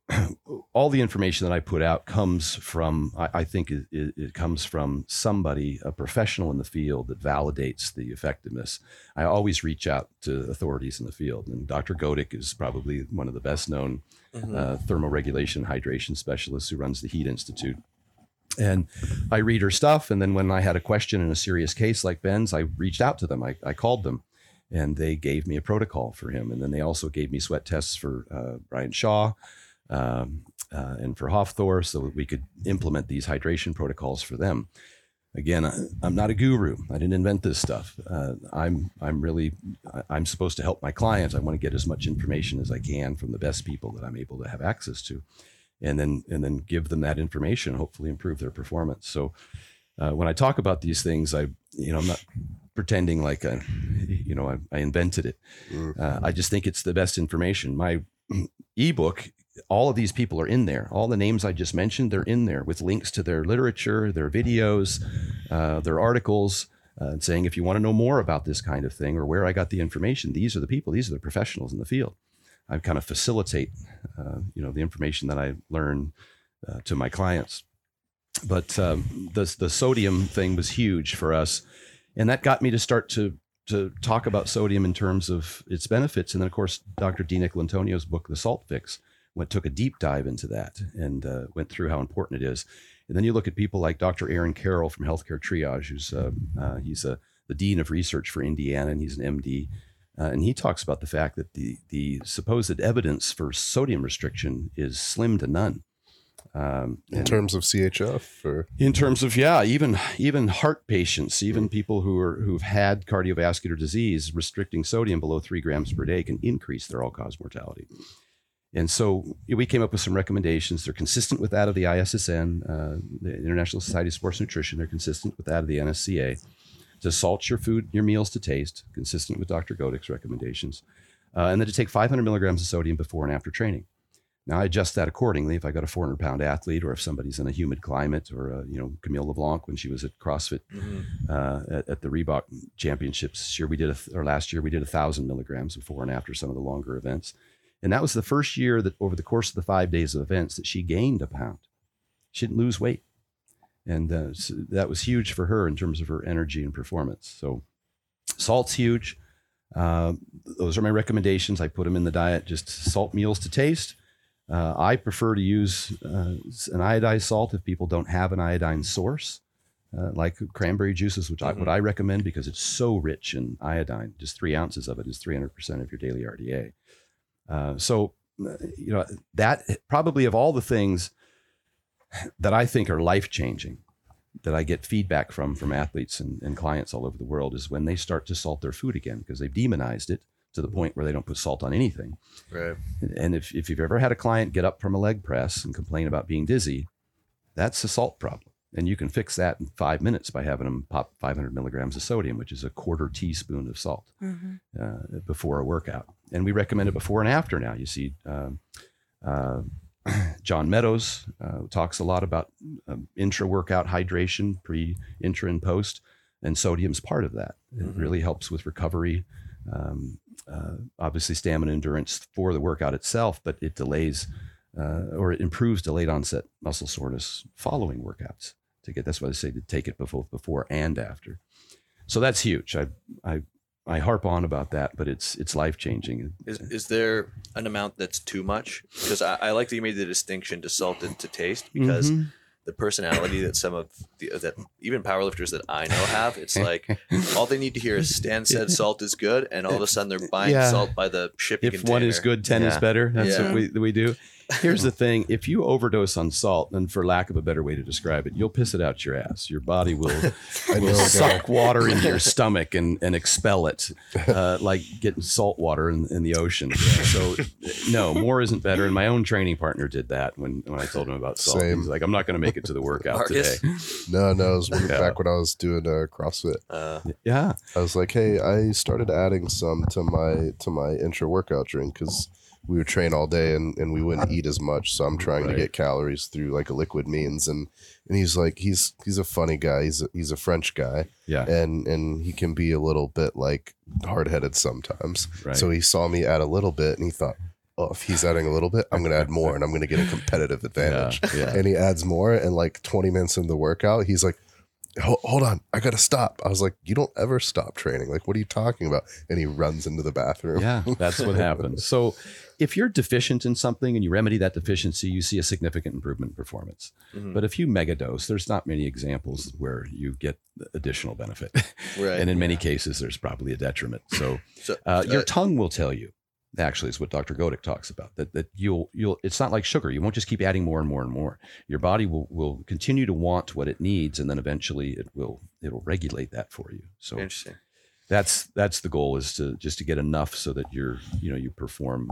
S5: all the information that I put out comes from I, I think it, it, it comes from somebody, a professional in the field that validates the effectiveness. I always reach out to authorities in the field, and Dr. Godik is probably one of the best known uh, thermoregulation hydration specialists who runs the Heat Institute. And I read her stuff. And then when I had a question in a serious case like Ben's, I reached out to them. I, I called them and they gave me a protocol for him. And then they also gave me sweat tests for uh, Brian Shaw um, uh, and for Hafthor so that we could implement these hydration protocols for them. Again, I, I'm not a guru. I didn't invent this stuff. Uh, I'm I'm really I'm supposed to help my clients. I want to get as much information as I can from the best people that I'm able to have access to and then and then give them that information hopefully improve their performance. So uh, when i talk about these things i you know i'm not pretending like I, you know i, I invented it. Uh, i just think it's the best information. My ebook all of these people are in there. All the names i just mentioned they're in there with links to their literature their videos uh, their articles uh, saying if you want to know more about this kind of thing or where i got the information these are the people these are the professionals in the field i kind of facilitate uh, you know the information that I learn uh, to my clients. but um, the the sodium thing was huge for us, and that got me to start to to talk about sodium in terms of its benefits. And then, of course, Dr. DiNicolantonio's book, The Salt Fix, went took a deep dive into that and uh, went through how important it is. And then you look at people like Dr. Aaron Carroll from Healthcare Triage, who's uh, uh, he's a, the dean of research for Indiana, and he's an MD. Uh, and he talks about the fact that the the supposed evidence for sodium restriction is slim to none. Um,
S4: In terms of CHF, or
S5: in terms of yeah, even even heart patients, even people who are who've had cardiovascular disease, restricting sodium below three grams per day can increase their all-cause mortality. And so we came up with some recommendations. They're consistent with that of the ISSN, uh, the International Society of Sports Nutrition. They're consistent with that of the NSCA. To salt your food, your meals to taste, consistent with Dr. Godek's recommendations, uh, and then to take 500 milligrams of sodium before and after training. Now I adjust that accordingly. If I got a 400 pound athlete, or if somebody's in a humid climate, or uh, you know Camille LeBlanc when she was at CrossFit uh, at, at the Reebok Championships year, we did a, or last year we did a thousand milligrams before and after some of the longer events, and that was the first year that over the course of the five days of events that she gained a pound. She didn't lose weight, and uh, so that was huge for her in terms of her energy and performance. So salt's huge. Uh, those are my recommendations. I put them in the diet. Just salt meals to taste. Uh, I prefer to use uh, an iodized salt if people don't have an iodine source, uh, like cranberry juices, which I, what I recommend because it's so rich in iodine. Just three ounces of it is 300% of your daily RDA. Uh, so, you know, that probably of all the things that I think are life changing that I get feedback from from athletes and, and clients all over the world is when they start to salt their food again because they've demonized it to the point where they don't put salt on anything.
S3: Right.
S5: And if, if you've ever had a client get up from a leg press and complain about being dizzy, that's a salt problem. And you can fix that in five minutes by having them pop 500 milligrams of sodium, which is a quarter teaspoon of salt uh, before a workout. And we recommend it before and after now. You see, um, uh, John Meadows uh, talks a lot about um, intra workout hydration, pre, intra, and post, and sodium's part of that. It really helps with recovery. Um, uh, obviously, stamina endurance for the workout itself, but it delays uh, or it improves delayed onset muscle soreness following workouts. To get that's why they say to take it both before and after. So that's huge. I I I harp on about that, but it's it's life changing.
S3: Is, is there an amount that's too much? Because I, I like that you made the distinction to salt and to taste because
S5: Mm-hmm.
S3: the personality that some of the that even powerlifters that I know have, it's like all they need to hear is Stan said salt is good, and all of a sudden they're buying
S5: Yeah.
S3: salt by the shipping
S5: if one is good, ten is better. That's
S3: Yeah.
S5: what we, we do. Here's the thing: if you overdose on salt, and for lack of a better way to describe it, you'll piss it out your ass. Your body will, will
S4: a guy.
S5: suck water into your stomach and, and expel it, uh, like getting salt water in, in the ocean. So, no, more isn't better. And my own training partner did that when, when I told him about salt.
S4: Same.
S5: He's like, "I'm not going to make it to the workout
S3: Marcus?
S5: today."
S4: No, no, it was when-
S5: Yeah.
S4: back when I was doing uh, CrossFit.
S3: Uh,
S5: Yeah,
S4: I was like, hey, I started adding some to my to my intra workout drink because we would train all day and, and we wouldn't eat as much. So I'm trying
S5: Right.
S4: to get calories through like a liquid means. And and he's like, he's he's a funny guy. He's a, he's a French guy,
S5: yeah,
S4: and and he can be a little bit like hard headed sometimes.
S5: Right.
S4: So he saw me add a little bit, and he thought. Oh, if he's adding a little bit, I'm going to add more, and I'm going to get a competitive advantage.
S5: yeah.
S4: And he adds more, and like 20 minutes into the workout, he's like, "Ho- hold on, I gotta stop. I was like, you don't ever stop training. Like, what are you talking about? And he runs into the bathroom.
S5: Yeah, that's what happens. So, if you're deficient in something and you remedy that deficiency, you see a significant improvement in performance.
S3: Mhm.
S5: But if you megadose, there's not many examples where you get additional benefit.
S3: Right.
S5: and in many cases, there's probably a detriment. So,
S3: so,
S5: uh, your
S3: uh,
S5: tongue will tell you. Actually, is what Dr. Godek talks about. That that you'll you'll. It's not like sugar. You won't just keep adding more and more and more. Your body will will continue to want what it needs, and then eventually it will it'll regulate that for you. So
S3: interesting.
S5: that's that's the goal is to just to get enough so that you're you know you perform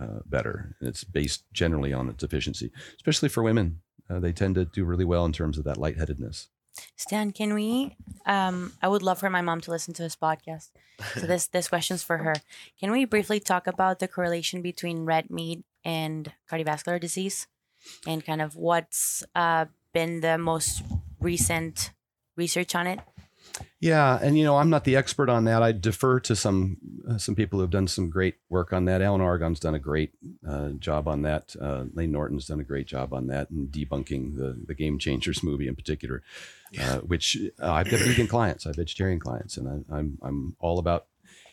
S5: uh, better and it's based generally on its efficiency especially for women uh, they tend to do really well in terms of that lightheadedness
S1: Stan, can we? Um, I would love for my mom to listen to this podcast. So this this question's for her. Can we briefly talk about the correlation between red meat and cardiovascular disease, and kind of what's uh, been the most recent research on it?
S5: Yeah, and you know, I'm not the expert on that. I defer to some uh, some people who have done some great work on that. Alan Aragon's done a great uh, job on that. Uh, Layne Norton's done a great job on that and debunking the the Game Changers movie in particular. Uh, which uh, I've got vegan clients, I have vegetarian clients, and I, I'm I'm all about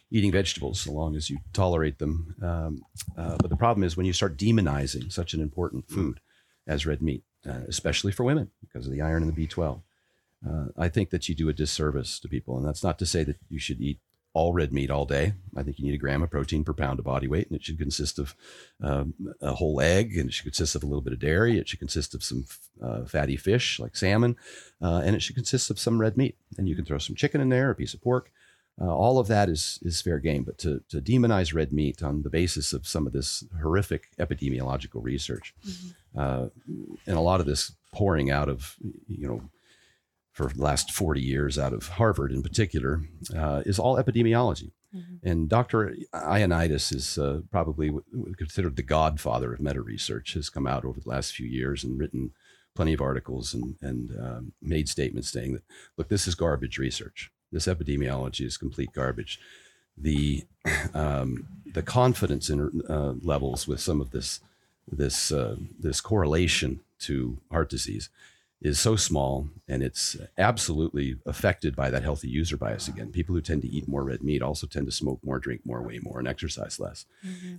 S5: eating vegetables so long as you tolerate them. Um, uh, but the problem is when you start demonizing such an important food as red meat, uh, especially for women because of the iron and the B12 uh, I think that you do a disservice to people. And that's not to say that you should eat all red meat all day. I think you need a gram of protein per pound of body weight, and it should consist of um, a whole egg, and it should consist of a little bit of dairy. It should consist of some uh, fatty fish like salmon, uh, and it should consist of some red meat. And you can throw some chicken in there, a piece of pork. Uh, all of that is is fair game. But to, to demonize red meat on the basis of some of this horrific epidemiological research, uh, and a lot of this pouring out of you know for the last 40 years out of Harvard in particular, uh, is all epidemiology. And Dr. Ioannidis is uh, probably w- w- considered the godfather of meta research, has come out over the last few years and written plenty of articles and, and um, made statements saying that, look, this is garbage research. This epidemiology is complete garbage. The, um, the confidence in, uh, levels with some of this, this, uh, this correlation to heart disease is so small and it's absolutely affected by that healthy user bias again. People who tend to eat more red meat also tend to smoke more, drink more, weigh more, and exercise less.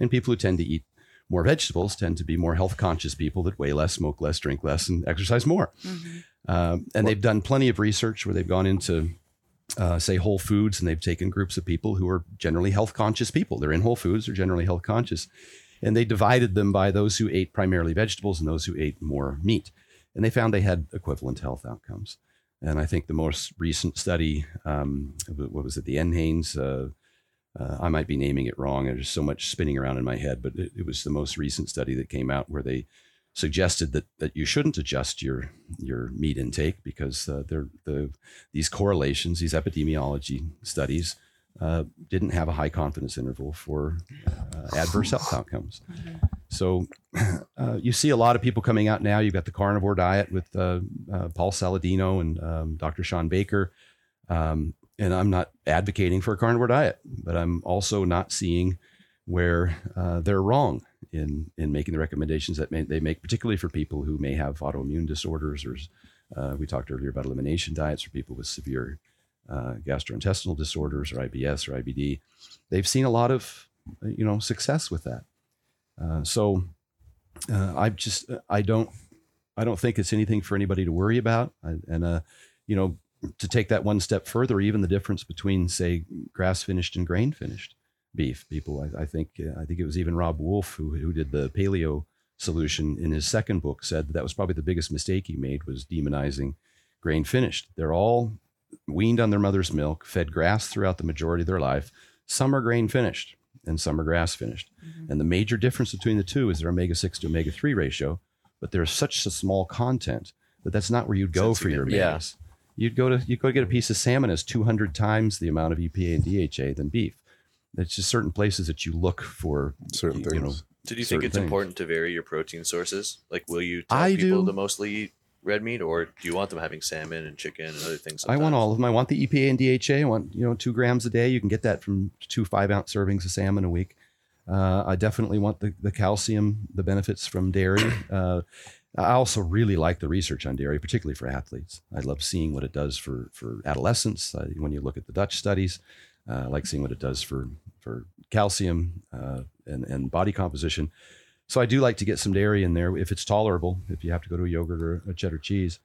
S5: And people who tend to eat more vegetables tend to be more health conscious people that weigh less, smoke less, drink less, and exercise more. Um, and they've done plenty of research where they've gone into, uh, say, Whole Foods, and they've taken groups of people who are generally health conscious people. They're in Whole Foods, they're generally health conscious. And they divided them by those who ate primarily vegetables and those who ate more meat and they found they had equivalent health outcomes. And I think the most recent study, um, what was it, the NHANES, uh, uh, I might be naming it wrong. There's so much spinning around in my head, but it, it was the most recent study that came out where they suggested that that you shouldn't adjust your your meat intake because uh, they're, the these correlations, these epidemiology studies, uh, didn't have a high confidence interval for uh, adverse health outcomes. So uh, you see a lot of people coming out now. You've got the carnivore diet with uh, uh, Paul Saladino and um, Dr. Shawn Baker. Um, and I'm not advocating for a carnivore diet, but I'm also not seeing where uh, they're wrong in in making the recommendations that may, they make, particularly for people who may have autoimmune disorders or uh, we talked earlier about elimination diets for people with severe uh, gastrointestinal disorders or IBS or IBD. They've seen a lot of you know success with that. Uh, so uh, I just I don't I don't think it's anything for anybody to worry about. I, and uh, you know, to take that one step further, even the difference between say grass finished and grain finished beef. People, I, I think uh, I think it was even Robb Wolf who who did the paleo solution in his second book said that, that was probably the biggest mistake he made was demonizing grain finished. They're all weaned on their mother's milk, fed grass throughout the majority of their life. Some are grain finished and some are grass finished. Mm-hmm. And the major difference between the two is their omega 6 to omega 3 ratio, but there's such a small content that that's not where you'd go for your
S3: Yeah.
S5: omegas. You'd go to you'd go get a piece of salmon as 200 times the amount of EPA and DHA than beef. It's just certain places that you look for
S4: Certain
S5: you know,
S4: things.
S3: So do you think it's
S5: things.
S3: important to vary your protein sources? Like, will you tell
S5: I
S3: people
S5: do.
S3: to mostly eat red meat, or do you want them having salmon and chicken and other things?
S5: I want all of them. I want the EPA and DHA. I want you know two grams a day. You can get that from two five ounce servings of salmon a week. Uh, I definitely want the, the calcium, the benefits from dairy. Uh, I also really like the research on dairy, particularly for athletes. I love seeing what it does for for adolescents. Uh, when you look at the Dutch studies, uh, I like seeing what it does for for calcium uh, and and body composition. So I do like to get some dairy in there if it's tolerable. If you have to go to a yogurt or a cheddar cheese.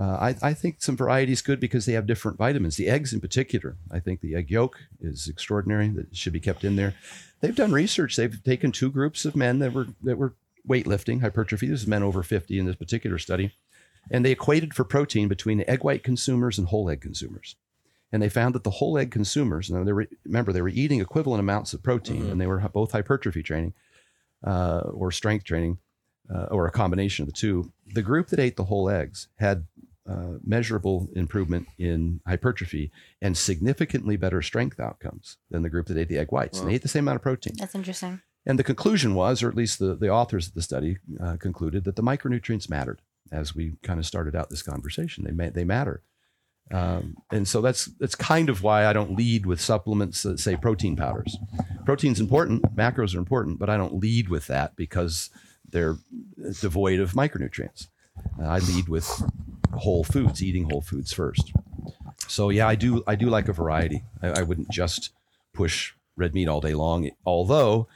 S5: Uh, I, I think some variety is good because they have different vitamins. The eggs, in particular, I think the egg yolk is extraordinary. That should be kept in there. They've done research. They've taken two groups of men that were that were weightlifting, hypertrophy. This is men over fifty in this particular study, and they equated for protein between egg white consumers and whole egg consumers. And they found that the whole egg consumers, now they were, remember, they were eating equivalent amounts of protein, and they were both hypertrophy training uh, or strength training, uh, or a combination of the two. The group that ate the whole eggs had uh, measurable improvement in hypertrophy and significantly better strength outcomes than the group that ate the egg whites. And they ate the same amount of protein.
S1: That's interesting.
S5: And the conclusion was, or at least the, the authors of the study uh, concluded, that the micronutrients mattered as we kind of started out this conversation. They, ma- they matter. Um, and so that's that's kind of why I don't lead with supplements that say protein powders. Protein's important, macros are important, but I don't lead with that because they're devoid of micronutrients. Uh, I lead with whole foods, eating whole foods first. So yeah, I do I do like a variety. I, I wouldn't just push red meat all day long. Although,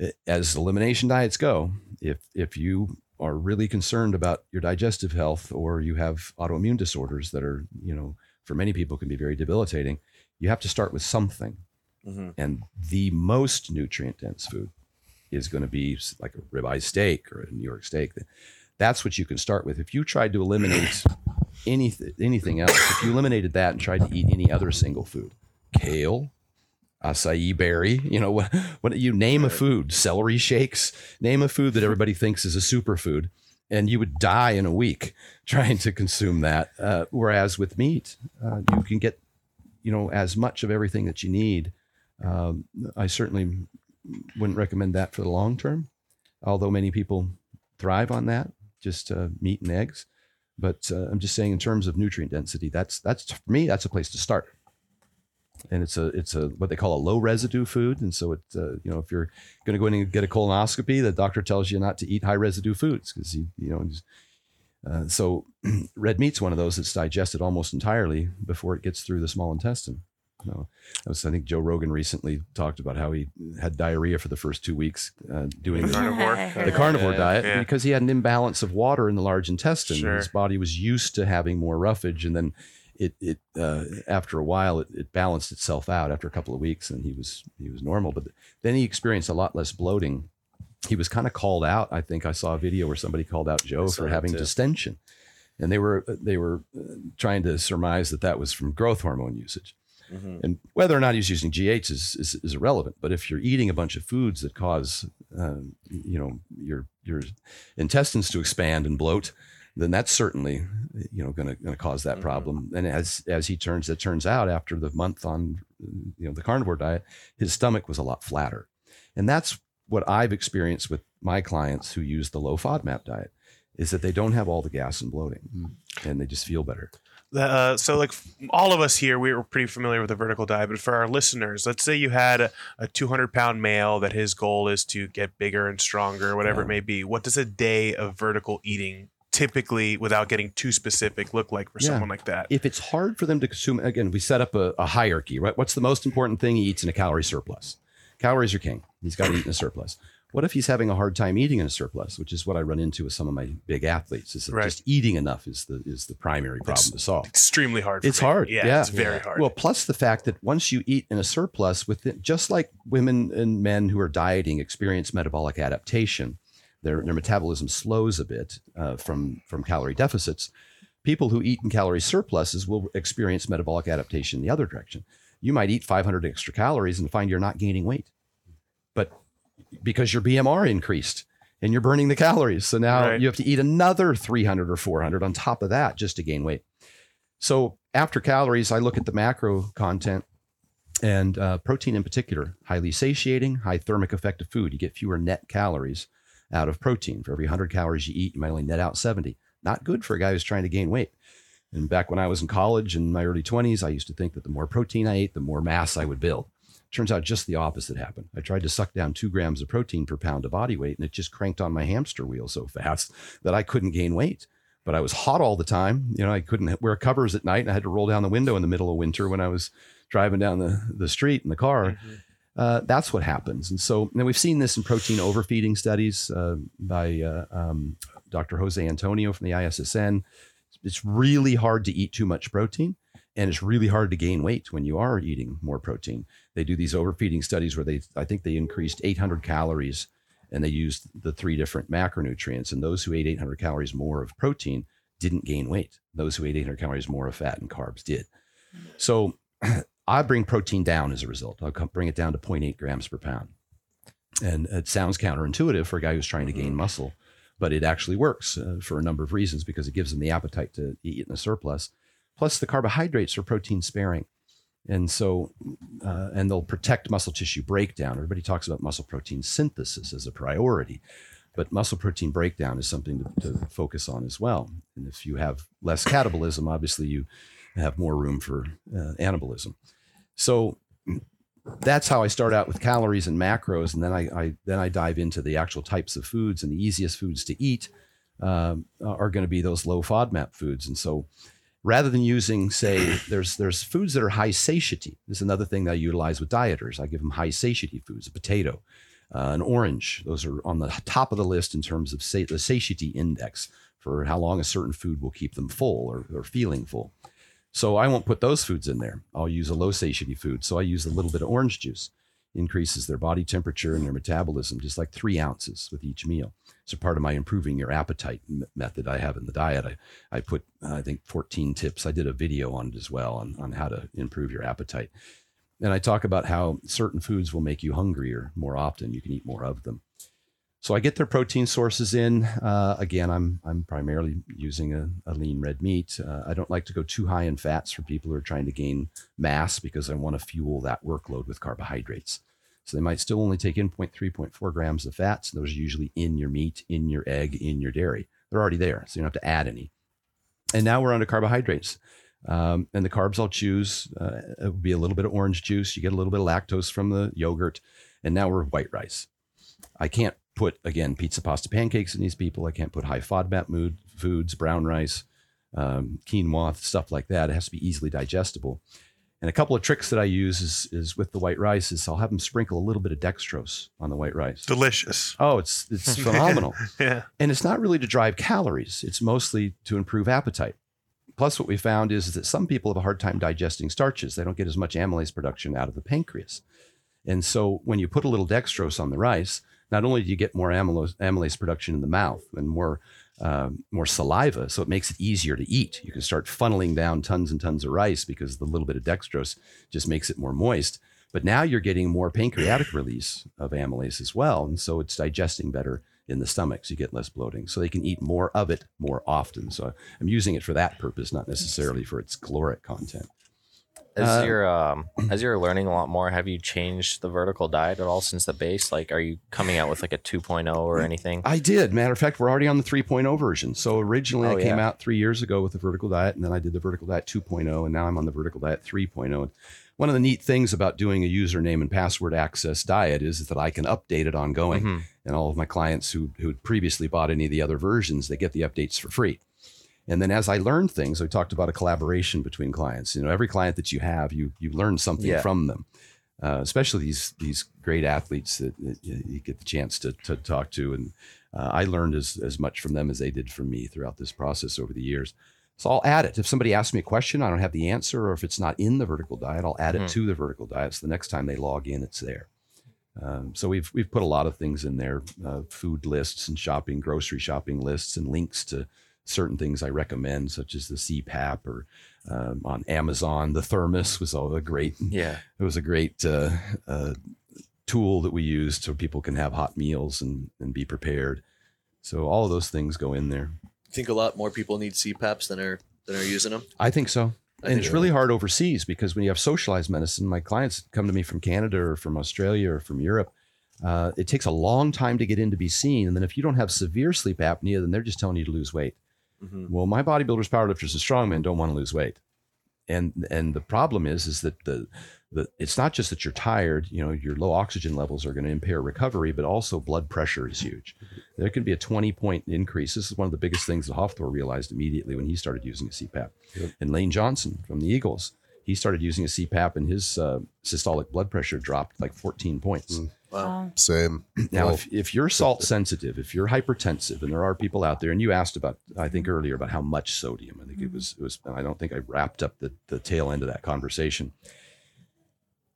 S5: eh, as elimination diets go, if if you are really concerned about your digestive health or you have autoimmune disorders that are, you know, for many people can be very debilitating, you have to start with something.
S3: Mm-hmm.
S5: And the most nutrient dense food is going to be like a ribeye steak or a New York steak. That's what you can start with. If you tried to eliminate anything, anything else, if you eliminated that and tried to eat any other single food, kale, acai berry, you know, what, what you name a food, celery shakes, name a food that everybody thinks is a superfood, and you would die in a week trying to consume that. Uh, whereas with meat, uh, you can get, you know, as much of everything that you need. Um, I certainly wouldn't recommend that for the long term, although many people thrive on that, just uh, meat and eggs. But uh, I'm just saying, in terms of nutrient density, that's that's for me, that's a place to start and it's a it's a what they call a low residue food. And so it uh, you know if you're going to go in and get a colonoscopy, the doctor tells you not to eat high residue foods because you you know. Uh, so red meat's one of those that's digested almost entirely before it gets through the small intestine. You know, was, I think Joe Rogan recently talked about how he had diarrhea for the first two weeks uh, doing the,
S6: Carnivore.
S5: the carnivore
S3: Yeah.
S5: diet
S6: Yeah.
S5: because he had an imbalance of water in the large intestine.
S6: Sure.
S5: His body was used to having more roughage, and then it it uh, after a while it, it balanced itself out after a couple of weeks, and he was he was normal. But then he experienced a lot less bloating. He was kind of called out. I think I saw a video where somebody called out Joe for having
S3: too.
S5: distension, and they were they were uh, trying to surmise that that was from growth hormone usage.
S3: Mm-hmm.
S5: And whether or not he's using GH is, is, is irrelevant. But if you're eating a bunch of foods that cause, um, you know, your your intestines to expand and bloat, then that's certainly, you know, going to going to cause that
S3: Mhm.
S5: problem. And as as he turns, it turns out after the month on, you know, the carnivore diet, his stomach was a lot flatter, and that's what I've experienced with my clients who use the low FODMAP diet, is that they don't have all the gas and bloating, and they just feel better.
S6: Uh, so, like all of us here, we were pretty familiar with the vertical diet. But for our listeners, let's say you had a, a 200 pound male that his goal is to get bigger and stronger, whatever
S5: Yeah.
S6: it may be. What does a day of vertical eating typically, without getting too specific, look like for
S5: Yeah.
S6: someone like that?
S5: if it's hard for them to consume, again, we set up a, a hierarchy, right? What's the most important thing he eats in a calorie surplus? Calories are king. He's got to eat in a surplus. What if he's having a hard time eating in a surplus, which is what I run into with some of my big athletes? Is that
S6: Right.
S5: just eating enough is the is the primary problem to solve.
S6: Extremely hard.
S5: It's
S6: me.
S5: hard,
S6: Yeah,
S5: yeah.
S6: it's very hard.
S5: Well, plus the fact that once you eat in a surplus, within just like women and men who are dieting experience metabolic adaptation, their their metabolism slows a bit uh, from from calorie deficits. People who eat in calorie surpluses will experience metabolic adaptation in the other direction. You might eat 500 extra calories and find you're not gaining weight, but because your BMR increased and you're burning the calories, so now
S6: Right.
S5: you have to eat another 300 or 400 on top of that just to gain weight. So after calories, I look at the macro content and uh, protein in particular, highly satiating, high thermic effect of food. You get fewer net calories out of protein. For every 100 calories you eat, you might only net out 70. Not good for a guy who's trying to gain weight. And back when I was in college in my early 20s, I used to think that the more protein I ate, the more mass I would build. Turns out just the opposite happened. I tried to suck down two grams of protein per pound of body weight, and it just cranked on my hamster wheel so fast that I couldn't gain weight. But I was hot all the time. You know, I couldn't wear covers at night, and I had to roll down the window in the middle of winter when I was driving down the, the street in the car. Mm-hmm. Uh, that's what happens. And so now we've seen this in protein overfeeding studies uh, by uh, um, Dr. Jose Antonio from the ISSN. It's really hard to eat too much protein, and it's really hard to gain weight when you are eating more protein. They do these overfeeding studies where they, I think they increased 800 calories and they used the three different macronutrients. And those who ate 800 calories more of protein didn't gain weight. Those who ate 800 calories more of fat and carbs did. So I bring protein down as a result. I'll come- bring it down to 0.8 grams per pound. And it sounds counterintuitive for a guy who's trying to gain muscle, but it actually works uh, for a number of reasons because it gives them the appetite to eat in a surplus. Plus, the carbohydrates are protein sparing. And so, uh, and they'll protect muscle tissue breakdown. Everybody talks about muscle protein synthesis as a priority, but muscle protein breakdown is something to, to focus on as well. And if you have less catabolism, obviously you have more room for uh, anabolism. So that's how I start out with calories and macros, and then I, I then I dive into the actual types of foods, and the easiest foods to eat um, are going to be those low FODMAP foods. And so, rather than using, say, there's there's foods that are high satiety. This is another thing that I utilize with dieters. I give them high satiety foods: a potato, uh, an orange. Those are on the top of the list in terms of the satiety index for how long a certain food will keep them full or, or feeling full. So I won't put those foods in there. I'll use a low satiety food. So I use a little bit of orange juice, increases their body temperature and their metabolism, just like three ounces with each meal. So part of my improving your appetite method I have in the diet, I, I put, I think, 14 tips. I did a video on it as well on, on how to improve your appetite. And I talk about how certain foods will make you hungrier more often. You can eat more of them. So I get their protein sources in. Uh, again, I'm I'm primarily using a, a lean red meat. Uh, I don't like to go too high in fats for people who are trying to gain mass because I want to fuel that workload with carbohydrates. So they might still only take in 0.3, 0.4 grams of fats. Those are usually in your meat, in your egg, in your dairy. They're already there, so you don't have to add any. And now we're on to carbohydrates. Um, and the carbs I'll choose uh, it would be a little bit of orange juice. You get a little bit of lactose from the yogurt. And now we're white rice. I can't put again pizza, pasta, pancakes in these people. I can't put high FODMAP mood foods, brown rice, um, quinoa, stuff like that. It has to be easily digestible. And a couple of tricks that I use is, is with the white rice is I'll have them sprinkle a little bit of dextrose on the white rice.
S6: Delicious.
S5: Oh, it's it's phenomenal.
S6: Yeah.
S5: And it's not really to drive calories, it's mostly to improve appetite. Plus, what we found is that some people have a hard time digesting starches. They don't get as much amylase production out of the pancreas. And so, when you put a little dextrose on the rice, not only do you get more amylose, amylase production in the mouth and more, um, more saliva, so it makes it easier to eat. You can start funneling down tons and tons of rice because the little bit of dextrose just makes it more moist. But now you're getting more pancreatic release of amylase as well. And so it's digesting better in the stomach. So you get less bloating. So they can eat more of it more often. So I'm using it for that purpose, not necessarily for its caloric content.
S7: As
S5: Uh,
S7: you're um, as you're learning a lot more, have you changed the vertical diet at all since the base? Like, are you coming out with like a 2.0 or anything?
S5: I did. Matter of fact, we're already on the 3.0 version. So originally
S7: Oh,
S5: I came
S7: yeah.
S5: out three years ago with the vertical diet, and then I did the vertical diet 2.0, and now I'm on the vertical diet 3.0. And one of the neat things about doing a username and password access diet is that I can update it ongoing.
S7: Mhm.
S5: And all of my clients who who had previously bought any of the other versions, they get the updates for free. And then as I learned things, we talked about a collaboration between clients. You know, every client that you have, you you learn something
S7: Yeah.
S5: from them. Uh, especially these these great athletes that, that you get the chance to, to talk to, and uh, I learned as as much from them as they did from me throughout this process over the years. So I'll add it. If somebody asks me a question, I don't have the answer, or if it's not in the vertical diet, I'll add
S7: Mhm.
S5: it to the vertical diet. So the next time they log in, it's there. Um, so we've we've put a lot of things in there, uh, food lists and shopping, grocery shopping lists, and links to certain things I recommend, such as the CPAP or um, on Amazon. The thermos was all a great
S7: Yeah.
S5: it was a great uh, uh, tool that we used so people can have hot meals and, and be prepared. So all of those things go in there.
S3: I think a lot more people need CPAPs than are than are using them.
S5: I think so.
S3: I
S5: and
S3: think
S5: it's really hard overseas because when you have socialized medicine, my clients come to me from Canada or from Australia or from Europe. Uh, it takes a long time to get in to be seen. And then if you don't have severe sleep apnea, then they're just telling you to lose weight.
S3: Mhm.
S5: Well, my bodybuilders, powerlifters, and strongmen don't want to lose weight. And and the problem is is that the the it's not just that you're tired, you know, your low oxygen levels are going to impair recovery, but also blood pressure is huge. There can be a 20 point increase. This is one of the biggest things that Hafthor realized immediately when he started using a CPAP. And Lane Johnson from the Eagles, he started using a CPAP and his uh, systolic blood pressure dropped like 14 points.
S3: Wow.
S1: Um,
S4: Same.
S5: Now,
S4: Well,
S5: if, if you're salt sensitive, if you're hypertensive, and there are people out there, and you asked about, I think earlier about how much sodium. I think it was, it was. I don't think I wrapped up the the tail end of that conversation.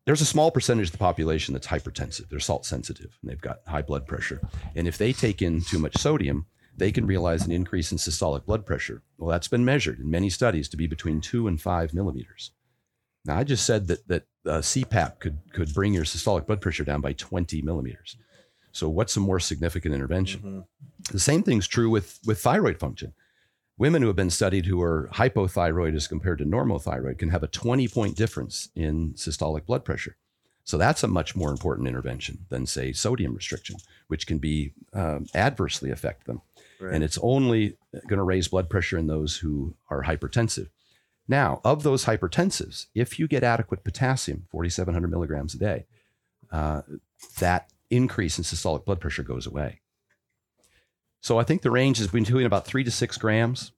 S5: There's a small percentage of the population that's hypertensive. They're salt sensitive, and they've got high blood pressure. And if they take in too much sodium, they can realize an increase in systolic blood pressure. Well, that's been measured in many studies to be between two and five millimeters. Now, I just said that that uh, CPAP could could bring your systolic blood pressure down by 20 millimeters. So, what's a more significant intervention?
S3: Mhm.
S5: The same thing's true with with thyroid function. Women who have been studied who are hypothyroid as compared to normothyroid can have a 20 point difference in systolic blood pressure. So that's a much more important intervention than, say, sodium restriction, which can be um, adversely affect them.
S3: Right.
S5: And it's only going to raise blood pressure in those who are hypertensive. Now, of those hypertensives, if you get adequate potassium, 4,700 milligrams a day, uh, that increase in systolic blood pressure goes away. So I think the range is between about three to six grams,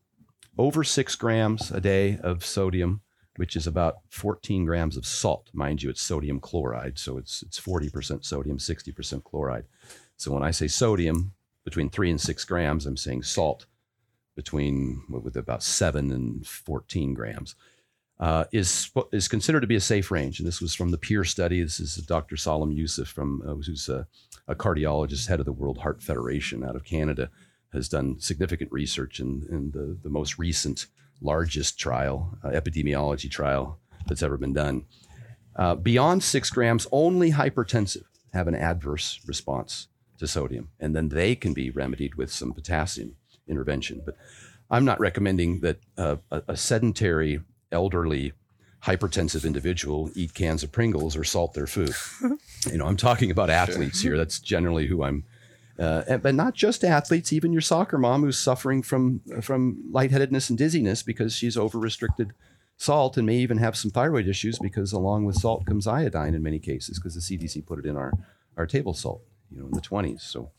S5: over six grams a day of sodium, which is about 14 grams of salt. Mind you, it's sodium chloride, so it's it's 40% sodium, 60% chloride. So when I say sodium, between three and six grams, I'm saying salt between with about seven and 14 grams. Uh, is is considered to be a safe range, and this was from the PURE study. This is Dr. Salim Yusuf from uh, who's a, a, cardiologist, head of the World Heart Federation out of Canada, has done significant research in, in the, the most recent, largest trial, uh, epidemiology trial that's ever been done. Uh, beyond six grams, only hypertensive have an adverse response to sodium, and then they can be remedied with some potassium intervention. But I'm not recommending that uh, a, a sedentary elderly hypertensive individual eat cans of Pringles or salt their food. you know, I'm talking about athletes here. That's generally who I'm. Uh, but not just athletes, even your soccer mom who's suffering from from lightheadedness and dizziness because she's over restricted salt and may even have some thyroid issues because along with salt comes iodine in many cases because the CDC put it in our our table salt, you know, in the 20s. So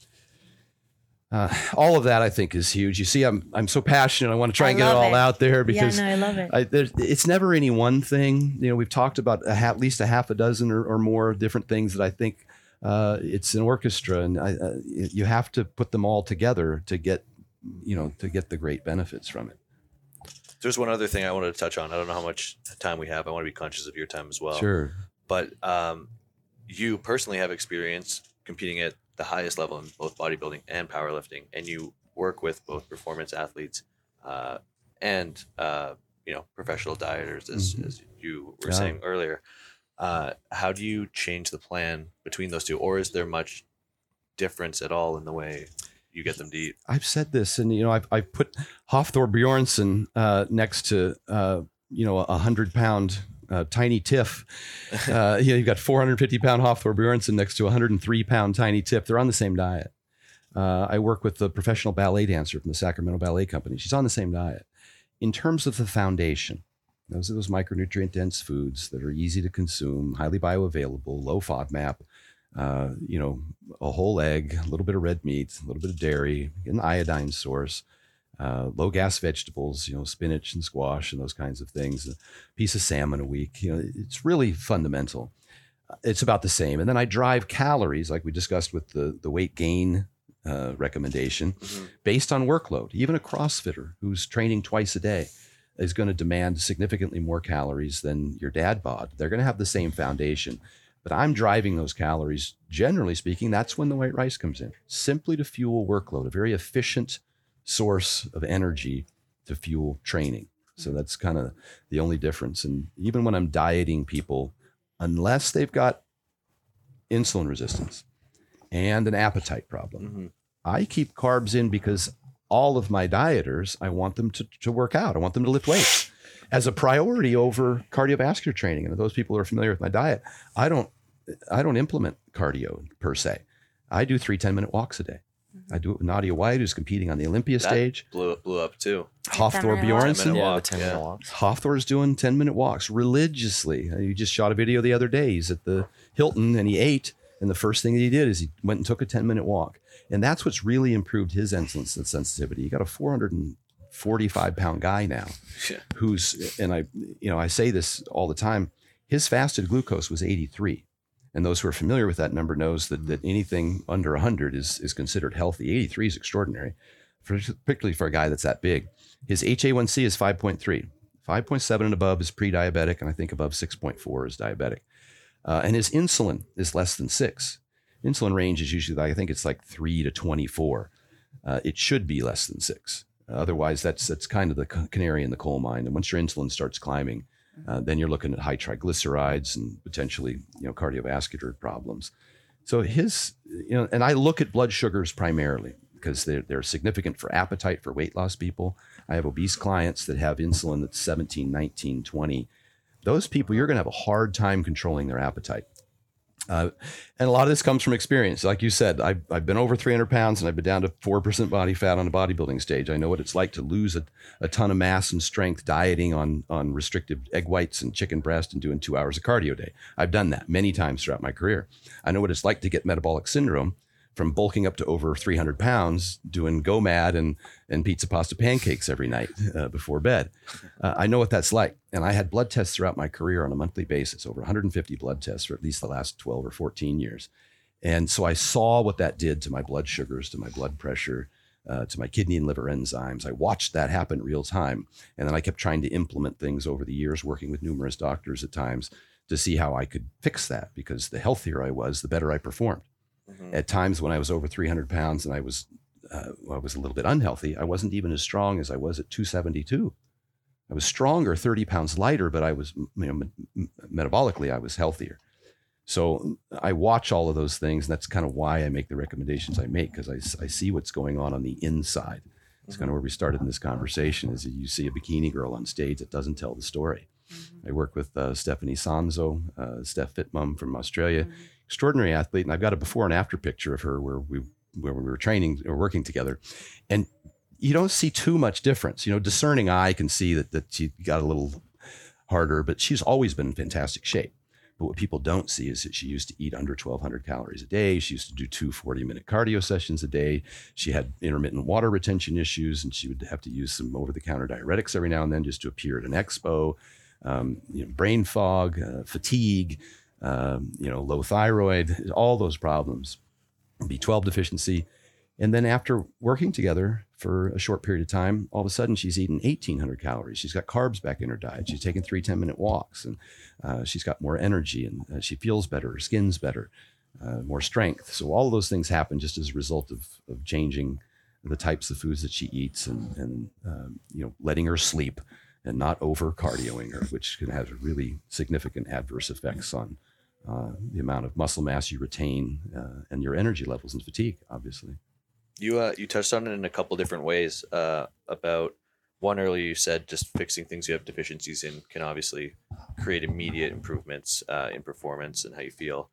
S5: uh, all of that I think is huge. You see, I'm I'm so passionate. I want to try
S1: I
S5: and get it all
S1: it.
S5: out there because
S1: yeah, no, I love it.
S5: I, there's, it's never any one thing. You know, we've talked about a, ha- at least a half a dozen or, or more different things that I think uh, it's an orchestra, and I, uh, you have to put them all together to get, you know, to get the great benefits from it.
S3: There's one other thing I wanted to touch on. I don't know how much time we have. I want to be conscious of your time as well.
S5: sure.
S3: But um, you personally have experience competing at the highest level in both bodybuilding and powerlifting, and you work with both performance athletes uh, and uh, you know professional dieters, as,
S5: Mhm.
S3: as you were
S5: Yeah.
S3: saying earlier. Uh, how do you change the plan between those two, or is there much difference at all in the way you get them to eat?
S5: I've said this, and you know, I've, I've put Hafthor Bjornsson uh, next to uh, you know a hundred pound uh, tiny Tiff. Uh, you know, you've got 450 pound Hafthor Bjornsson next to 103 pound tiny Tiff. They're on the same diet. Uh, I work with the professional ballet dancer from the Sacramento Ballet Company. She's on the same diet. In terms of the foundation, those are those micronutrient dense foods that are easy to consume, highly bioavailable, low FODMAP. Uh, you know, a whole egg, a little bit of red meat, a little bit of dairy, an iodine source, uh, low gas vegetables, you know, spinach and squash and those kinds of things, a piece of salmon a week. You know, it's really fundamental. It's about the same. And then I drive calories, like we discussed with the, the weight gain uh, recommendation,
S3: Mhm.
S5: based on workload. Even a CrossFitter who's training twice a day is going to demand significantly more calories than your dad bod. They're going to have the same foundation. But I'm driving those calories, generally speaking, that's when the white rice comes in, simply to fuel workload, a very efficient source of energy to fuel training. So that's kind of the only difference. And even when I'm dieting people, unless they've got insulin resistance and an appetite problem,
S3: Mhm.
S5: I keep carbs in because all of my dieters, I want them to, to work out. I want them to lift weights as a priority over cardiovascular training. And those people who are familiar with my diet, I don't I don't implement cardio per se. I do three 10 minute walks a day. I do it with Nadia Wyatt, who's competing on the Olympia
S3: That
S5: stage.
S3: blew up, blew up too.
S5: Hafthor
S1: 10-minute walks.
S5: Bjornsson.
S3: 10-minute
S7: yeah, the 10
S3: yeah.
S7: minute walks.
S5: Hafthor's doing 10 minute walks religiously. He just shot a video the other day. He's at the Hilton and he ate. And the first thing that he did is he went and took a 10 minute walk. And that's what's really improved his insulin sensitivity. He got a 445 pound guy now
S3: Yeah.
S5: who's, and I, you know, I say this all the time. His fasted glucose was 83. And those who are familiar with that number knows that, that anything under 100 is, is considered healthy. 83 is extraordinary, for, particularly for a guy that's that big. His HA1C is 5.3. 5.7 and above is pre-diabetic, and I think above 6.4 is diabetic. Uh, and his insulin is less than six. Insulin range is usually, I think it's like three to 24. Uh, it should be less than six. otherwise, that's that's kind of the canary in the coal mine. And once your insulin starts climbing, uh, then you're looking at high triglycerides and potentially, you know, cardiovascular problems. So his, you know, and I look at blood sugars primarily because they're, they're significant for appetite for weight loss people. I have obese clients that have insulin that's 17, 19, 20. Those people, you're going to have a hard time controlling their appetite. Uh, and a lot of this comes from experience. Like you said, I've, I've been over 300 pounds and I've been down to 4% body fat on a bodybuilding stage. I know what it's like to lose a, a ton of mass and strength dieting on, on restricted egg whites and chicken breast and doing two hours of cardio a day. I've done that many times throughout my career. I know what it's like to get metabolic syndrome from bulking up to over 300 pounds, doing GOMAD and, and pizza pasta pancakes every night uh, before bed. Uh, I know what that's like. And I had blood tests throughout my career on a monthly basis, over 150 blood tests for at least the last 12 or 14 years. And so I saw what that did to my blood sugars, to my blood pressure, uh, to my kidney and liver enzymes. I watched that happen real time. And then I kept trying to implement things over the years, working with numerous doctors at times to see how I could fix that because the healthier I was, the better I performed.
S3: Mhm.
S5: At times when I was over 300 pounds and I was uh, I was a little bit unhealthy, I wasn't even as strong as I was at 272. I was stronger, 30 pounds lighter, but I was you know me- metabolically I was healthier. So I watch all of those things, and that's kind of why I make the recommendations I make because I see what's going on on the inside. It's kind of where we started in this conversation. Is that you see a bikini girl on stage that doesn't tell the story. I work with uh, Stephanie Sanzo, uh, Steph Fitmum from Australia, extraordinary athlete, and I've got a before and after picture of her where we where we were training or working together, and you don't see too much difference. You know, discerning eye can see that that she got a little harder, but she's always been in fantastic shape. But what people don't see is that she used to eat under 1,200 calories a day. She used to do two 40 minute cardio sessions a day. She had intermittent water retention issues, and she would have to use some over the counter diuretics every now and then just to appear at an expo. Um, you know, brain fog, uh, fatigue, um, you know, low thyroid, all those problems, B12 deficiency. And then after working together for a short period of time, all of a sudden she's eating 1,800 calories. She's got carbs back in her diet. She's taking three 10 minute walks and uh, she's got more energy and uh, she feels better. Her skin's better, uh, more strength. So all those things happen just as a result of, of changing the types of foods that she eats and, and um, you know, letting her sleep and not over cardioing her, which can have really significant adverse effects on uh, the amount of muscle mass you retain uh, and your energy levels and fatigue, obviously.
S3: You uh, you touched on it in a couple different ways. Uh, about one earlier, you said just fixing things you have deficiencies in can obviously create immediate improvements uh, in performance and how you feel.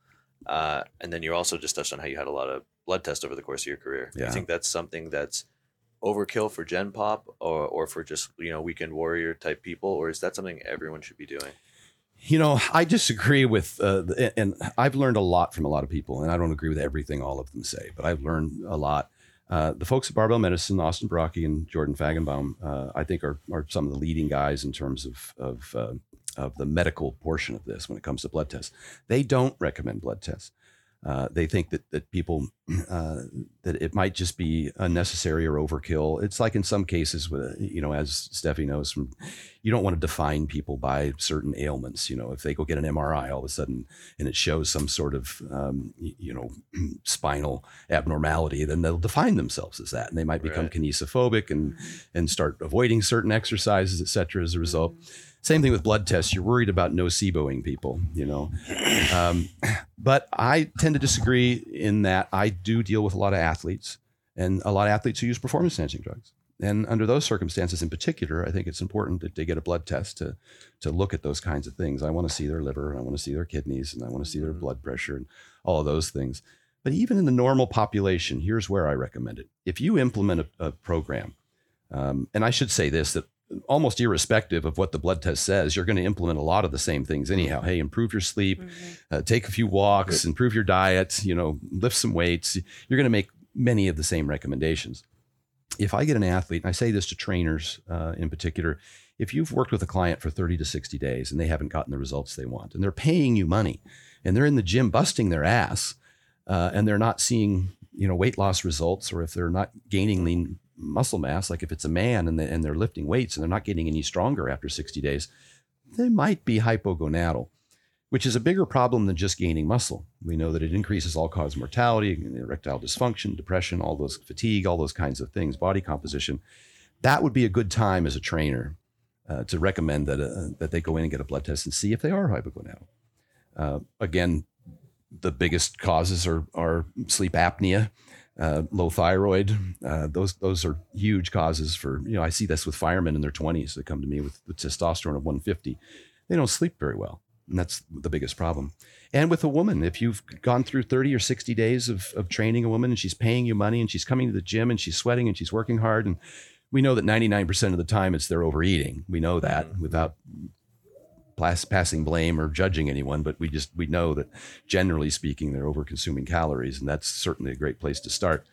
S3: Uh, and then you also just touched on how you had a lot of blood tests over the course of your career. Do
S5: Yeah.
S3: you think that's something that's overkill for Gen Pop or, or for just you know weekend warrior type people, or is that something everyone should be doing?
S5: You know, I disagree with, uh, and I've learned a lot from a lot of people, and I don't agree with everything all of them say, but I've learned a lot. Uh, the folks at Barbell Medicine, Austin Baraki and Jordan Feigenbaum, uh, I think are, are some of the leading guys in terms of of, uh, of the medical portion of this when it comes to blood tests. They don't recommend blood tests. Uh, they think that that people uh, that it might just be unnecessary or overkill. It's like in some cases, with you know, as Steffi knows from, you don't want to define people by certain ailments. You know, if they go get an MRI all of a sudden and it shows some sort of um, you know spinal abnormality, then they'll define themselves as that, and they might become
S3: Right.
S5: kinesiophobic and and start avoiding certain exercises, etc. as a result. Same thing with blood tests. You're worried about noceboing people, you know. Um, but I tend to disagree in that I do deal with a lot of athletes and a lot of athletes who use performance enhancing drugs. And under those circumstances in particular, I think it's important that they get a blood test to, to look at those kinds of things. I want to see their liver, and I want to see their kidneys, and I want to see their blood pressure and all of those things. But even in the normal population, here's where I recommend it. If you implement a, a program, um, and I should say this that almost irrespective of what the blood test says, you're going to implement a lot of the same things anyhow. Hey, improve your sleep, uh, take a few walks, improve your diet, you know, lift some weights. You're going to make many of the same recommendations. If I get an athlete, and I say this to trainers uh, in particular, if you've worked with a client for 30 to 60 days and they haven't gotten the results they want, and they're paying you money, and they're in the gym busting their ass, uh, and they're not seeing you know weight loss results, or if they're not gaining lean muscle mass, like if it's a man and, they, and they're lifting weights and they're not getting any stronger after 60 days, they might be hypogonadal, which is a bigger problem than just gaining muscle. We know that it increases all cause mortality, erectile dysfunction, depression, all those fatigue, all those kinds of things, body composition. That would be a good time as a trainer uh, to recommend that uh, that they go in and get a blood test and see if they are hypogonadal. Uh, again, the biggest causes are are sleep apnea, uh, low thyroid. Uh, those those are huge causes for you know. I see this with firemen in their twenties that come to me with, with testosterone of 150. They don't sleep very well. And that's the biggest problem. And with a woman, if you've gone through 30 or 60 days of, of training a woman and she's paying you money and she's coming to the gym and she's sweating and she's working hard, and we know that 99% of the time it's they're overeating. We know that without pass, passing blame or judging anyone, but we just we know that generally speaking they're over consuming calories, and that's certainly a great place to start.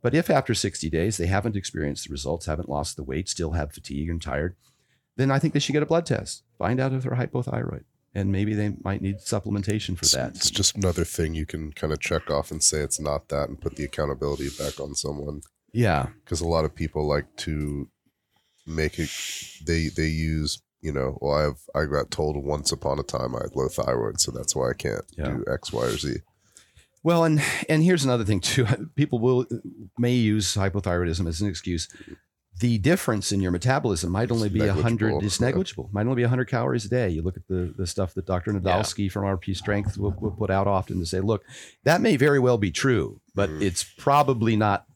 S5: But if after 60 days they haven't experienced the results, haven't lost the weight, still have fatigue and tired, then I think they should get a blood test, find out if they're hypothyroid, and maybe they might need supplementation for that.
S4: it's just another thing you can kind of check off and say it's not that and put the accountability back on someone.
S5: yeah,
S4: Because a lot of people like to make it, they they use, you know, well, I've I got told once upon a time I had low thyroid, so that's why I can't
S5: Yeah.
S4: do X, Y, or Z.
S5: Well, and and here's another thing too. People will may use hypothyroidism as an excuse. The difference in your metabolism might only be a hundred.
S4: negligible,
S5: It's
S4: yeah.
S5: negligible. Might only be hundred calories a day. You look at the the stuff that Dr. Nadolsky from RP Strength will, will put out often to say, look, that may very well be true, but mm-hmm. it's probably not,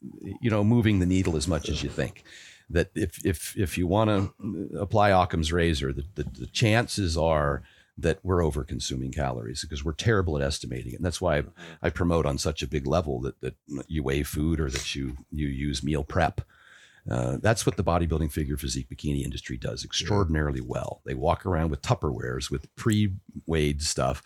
S5: you know, moving the needle as much as you think. That if if if you want to apply Occam's razor, the, the, the chances are that we're over consuming calories because we're terrible at estimating it. And that's why I, I promote on such a big level that, that you weigh food or that you, you use meal prep. Uh, that's what the bodybuilding figure physique bikini industry does extraordinarily well. They walk around with Tupperwares with pre-weighed stuff.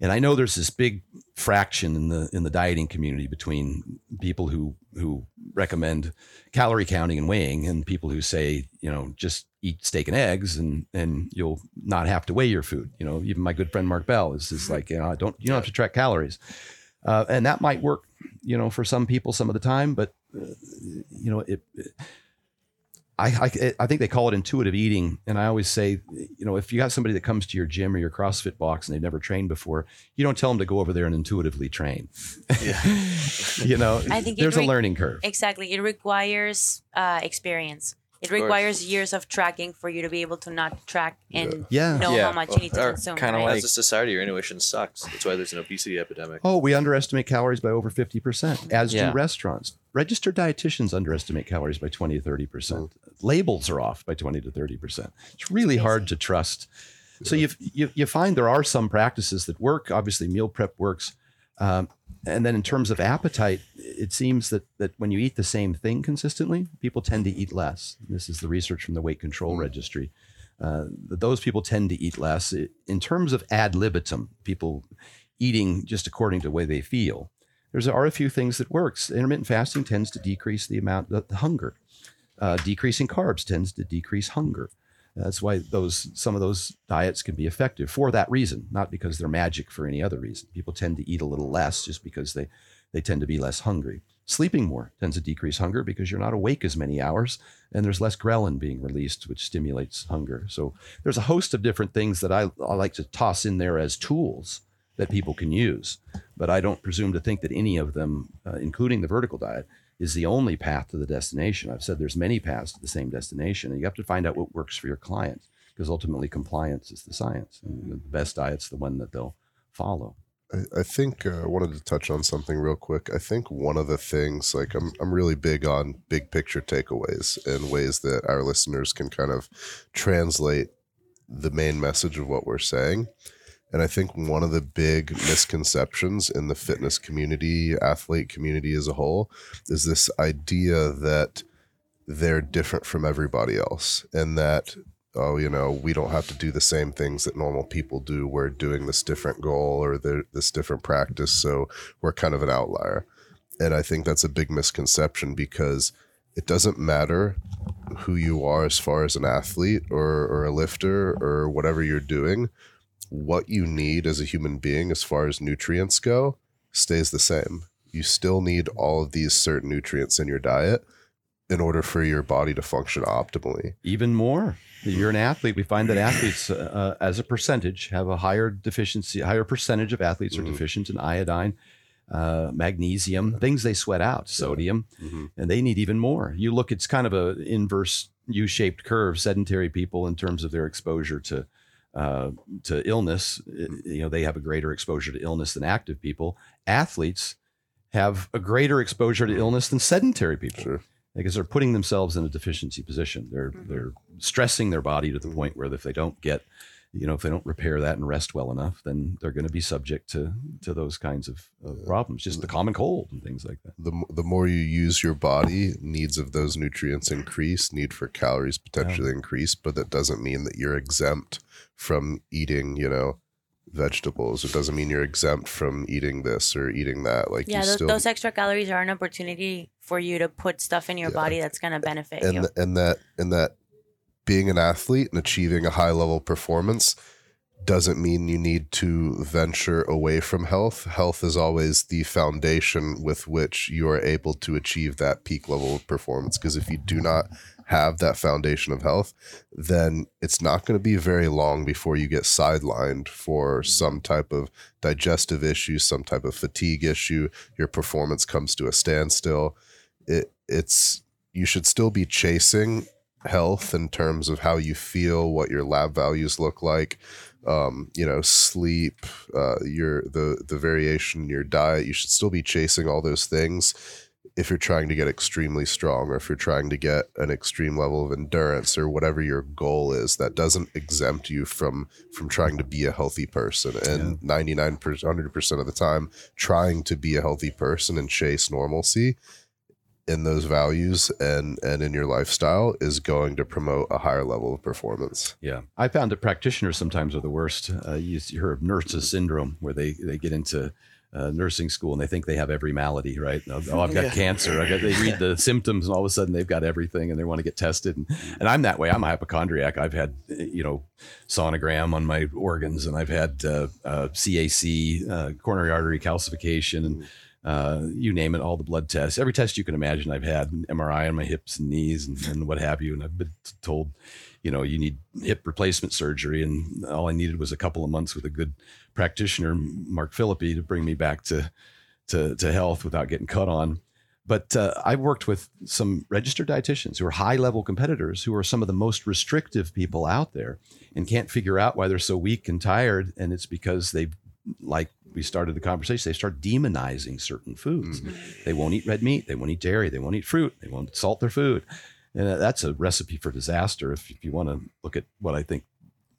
S5: And I know there's this big fraction in the in the dieting community between people who who recommend calorie counting and weighing and people who say, you know, just eat steak and eggs and and you'll not have to weigh your food. You know, even my good friend Mark Bell is is like, you know, don't you don't have to track calories. Uh, and that might work, you know, for some people some of the time, but uh, you know, it, it I, I I think they call it intuitive eating, and I always say, you know, if you got somebody that comes to your gym or your CrossFit box and they've never trained before, you don't tell them to go over there and intuitively train. you know,
S1: I think it
S5: there's a learning curve.
S1: Exactly. It requires uh, experience. It
S3: course.
S1: requires years of tracking for you to be able to not track and
S5: Yeah.
S1: know
S7: Yeah.
S1: how much you need to
S7: Or
S1: consume.
S7: kinda
S1: right?
S7: like-
S3: As a society, your intuition sucks. That's why there's an obesity epidemic.
S5: Oh, we underestimate calories by over 50%, as
S7: Yeah.
S5: do restaurants. Registered dietitians underestimate calories by 20 to 30%. Labels are off by 20 to 30%. It's really hard to trust. So you, you, you find there are some practices that work. Obviously, meal prep works. Um, and then in terms of appetite, it seems that, that when you eat the same thing consistently, people tend to eat less. This is the research from the Weight Control Registry. Uh, that those people tend to eat less. It- in terms of ad libitum, people eating just according to the way they feel, there's are a few things that works. Intermittent fasting tends to decrease the amount the, the hunger. Uh, decreasing carbs tends to decrease hunger. That's why those some of those diets can be effective for that reason, not because they're magic for any other reason. People tend to eat a little less just because they they tend to be less hungry. Sleeping more tends to decrease hunger because you're not awake as many hours and there's less ghrelin being released, which stimulates hunger. So there's a host of different things that I, I like to toss in there as tools that people can use. But I don't presume to think that any of them, uh, including the vertical diet, is the only path to the destination. I've said there's many paths to the same destination, and you have to find out what works for your client because ultimately compliance is the science, and the best diet's the one that they'll follow.
S4: I, I think uh, I wanted to touch on something real quick. I think one of the things, like I'm, I'm really big on big picture takeaways and ways that our listeners can kind of translate the main message of what we're saying. And I think one of the big misconceptions in the fitness community, athlete community as a whole, is this idea that they're different from everybody else and that oh, you know, we don't have to do the same things that normal people do. We're doing this different goal or the, this different practice. So we're kind of an outlier. And I think that's a big misconception because it doesn't matter who you are as far as an athlete or, or a lifter or whatever you're doing. What you need as a human being, as far as nutrients go, stays the same. You still need all of these certain nutrients in your diet in order for your body to function optimally.
S5: Even more, you're an athlete. We find that athletes, uh, as a percentage, have a higher deficiency, higher percentage of athletes are
S4: Mhm.
S5: deficient in iodine, uh, magnesium, things they sweat out, sodium,
S4: Mhm.
S5: and they need even more. You look, it's kind of a inverse U-shaped curve. Sedentary people, in terms of their exposure to uh, to illness, uh, you know, they have a greater exposure to illness than active people. Athletes have a greater exposure to illness than sedentary people
S4: Sure.
S5: because they're putting themselves in a deficiency position. They're they're stressing their body to the point where if they don't get you know, if they don't repair that and rest well enough, then they're going to be subject to to those kinds of uh, problems, just the common cold and things like that.
S4: the, the more you use your body, needs of those nutrients increase, need for calories potentially increase, but that doesn't mean that you're exempt from eating, you know, vegetables. It doesn't mean you're exempt from eating this or eating that. Like
S1: Yeah,
S4: you
S1: those,
S4: still
S1: those extra calories are an opportunity for you to put stuff in your
S4: Yeah.
S1: body that's going to benefit
S4: and
S1: you.
S4: th- and that and that being an athlete and achieving a high level performance doesn't mean you need to venture away from health. Health is always the foundation with which you are able to achieve that peak level of performance. Because if you do not have that foundation of health, then it's not going to be very long before you get sidelined for some type of digestive issue, some type of fatigue issue. Your performance comes to a standstill. It it's you should still be chasing health in terms of how you feel, what your lab values look like, um, you know, sleep, uh, your the the variation in your diet. You should still be chasing all those things if you're trying to get extremely strong or if you're trying to get an extreme level of endurance or whatever your goal is. That doesn't exempt you from from trying to be a healthy person. And 99% 100% of the time trying to be a healthy person and chase normalcy in those values and and in your lifestyle is going to promote a higher level of performance
S5: Yeah, I found that practitioners sometimes are the worst. Uh, you, you heard of nurses syndrome, where they they get into uh, nursing school and they think they have every malady, right? Oh, oh, I've got cancer. I got, they read the symptoms and all of a sudden they've got everything and they want to get tested. And, and I'm that way. I'm a hypochondriac. I've had, you know, sonogram on my organs and I've had uh, uh, CAC, uh, coronary artery calcification, and uh, you name it, all the blood tests, every test you can imagine. I've had MRI on my hips and knees and, and what have you. And I've been told, you know, you need hip replacement surgery. And all I needed was a couple of months with a good practitioner, Mark Philippi, to bring me back to, to, to health without getting cut on. But uh, I've worked with some registered dietitians who are high level competitors who are some of the most restrictive people out there and can't figure out why they're so weak and tired. And it's because they've, like we started the conversation, they start demonizing certain foods. Mm-hmm. They won't eat red meat. They won't eat dairy. They won't eat fruit. They won't salt their food. And that's a recipe for disaster. If, if you want to look at what I think,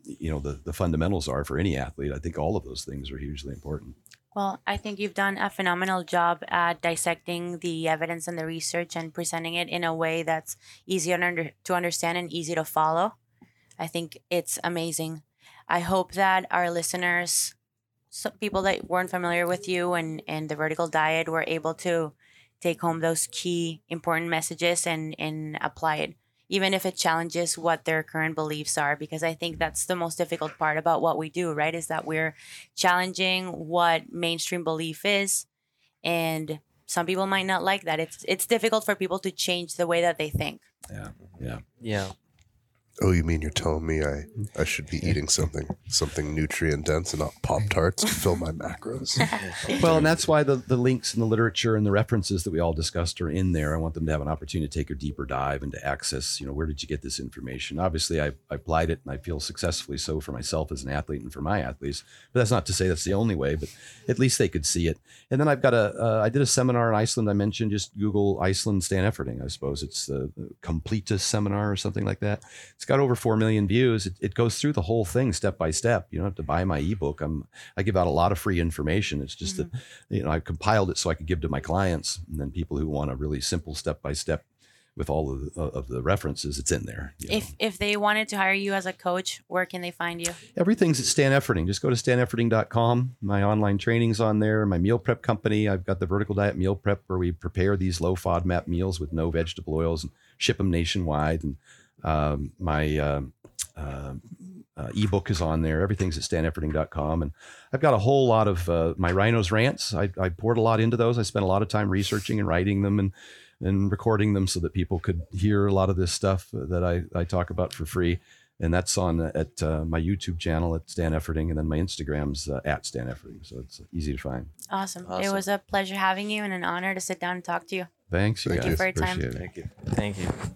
S5: you know, the, the fundamentals are for any athlete, I think all of those things are hugely important.
S1: Well, I think you've done a phenomenal job at dissecting the evidence and the research and presenting it in a way that's easy under- to understand and easy to follow. I think it's amazing. I hope that our listeners, some people that weren't familiar with you and, and the vertical diet, were able to take home those key important messages and, and apply it, even if it challenges what their current beliefs are. Because I think that's the most difficult part about what we do, right? Is that we're challenging what mainstream belief is and some people might not like that it's it's difficult for people to change the way that they think
S5: Yeah. Yeah.
S7: Yeah.
S4: Oh you mean you're telling me i i should be eating something something nutrient dense and not pop tarts to fill my macros
S5: Well, and that's why the, the links and the literature and the references that we all discussed are in there. I want them to have an opportunity to take a deeper dive and to access, you know, where did you get this information? Obviously, I, I applied it and I feel successfully so for myself as an athlete and for my athletes. But that's not to say that's the only way, but at least they could see it. And then I've got a, uh, I did a seminar in Iceland. I mentioned just Google Iceland Stan Efferding. I suppose it's the Completus seminar or something like that. It's got over 4 million views. It, it goes through the whole thing step by step. You don't have to buy my ebook. I'm, I give out a lot of free information. It's just that, mm-hmm. you know, I compiled it so I could give to my clients and then people who want a really simple step by step with all of the, uh, of the references, it's in there. you know.
S1: if if they wanted to hire you as a coach where can they find you
S5: Everything's at Stan Efferding. Just go to stanefferding.com. My online training's on there. My meal prep company. I've got the Vertical Diet Meal Prep where we prepare these low FODMAP meals with no vegetable oils and ship them nationwide. And um, my uh, uh, uh, ebook is on there. Everything's at stanefferding.com. And I've got a whole lot of uh, my Rhinos rants. I, I poured a lot into those. I spent a lot of time researching and writing them and and recording them so that people could hear a lot of this stuff that I, I talk about for free and that's on at uh, my YouTube channel at Stan Efferding, and then my Instagram's uh, at Stan Efferding, so it's easy to find.
S1: awesome. it was a pleasure having you and an honor to sit down and talk to you
S5: Thanks, you
S4: Thank
S5: guys.
S1: you for your time.
S5: Appreciate it.
S3: Thank you.
S7: Thank you.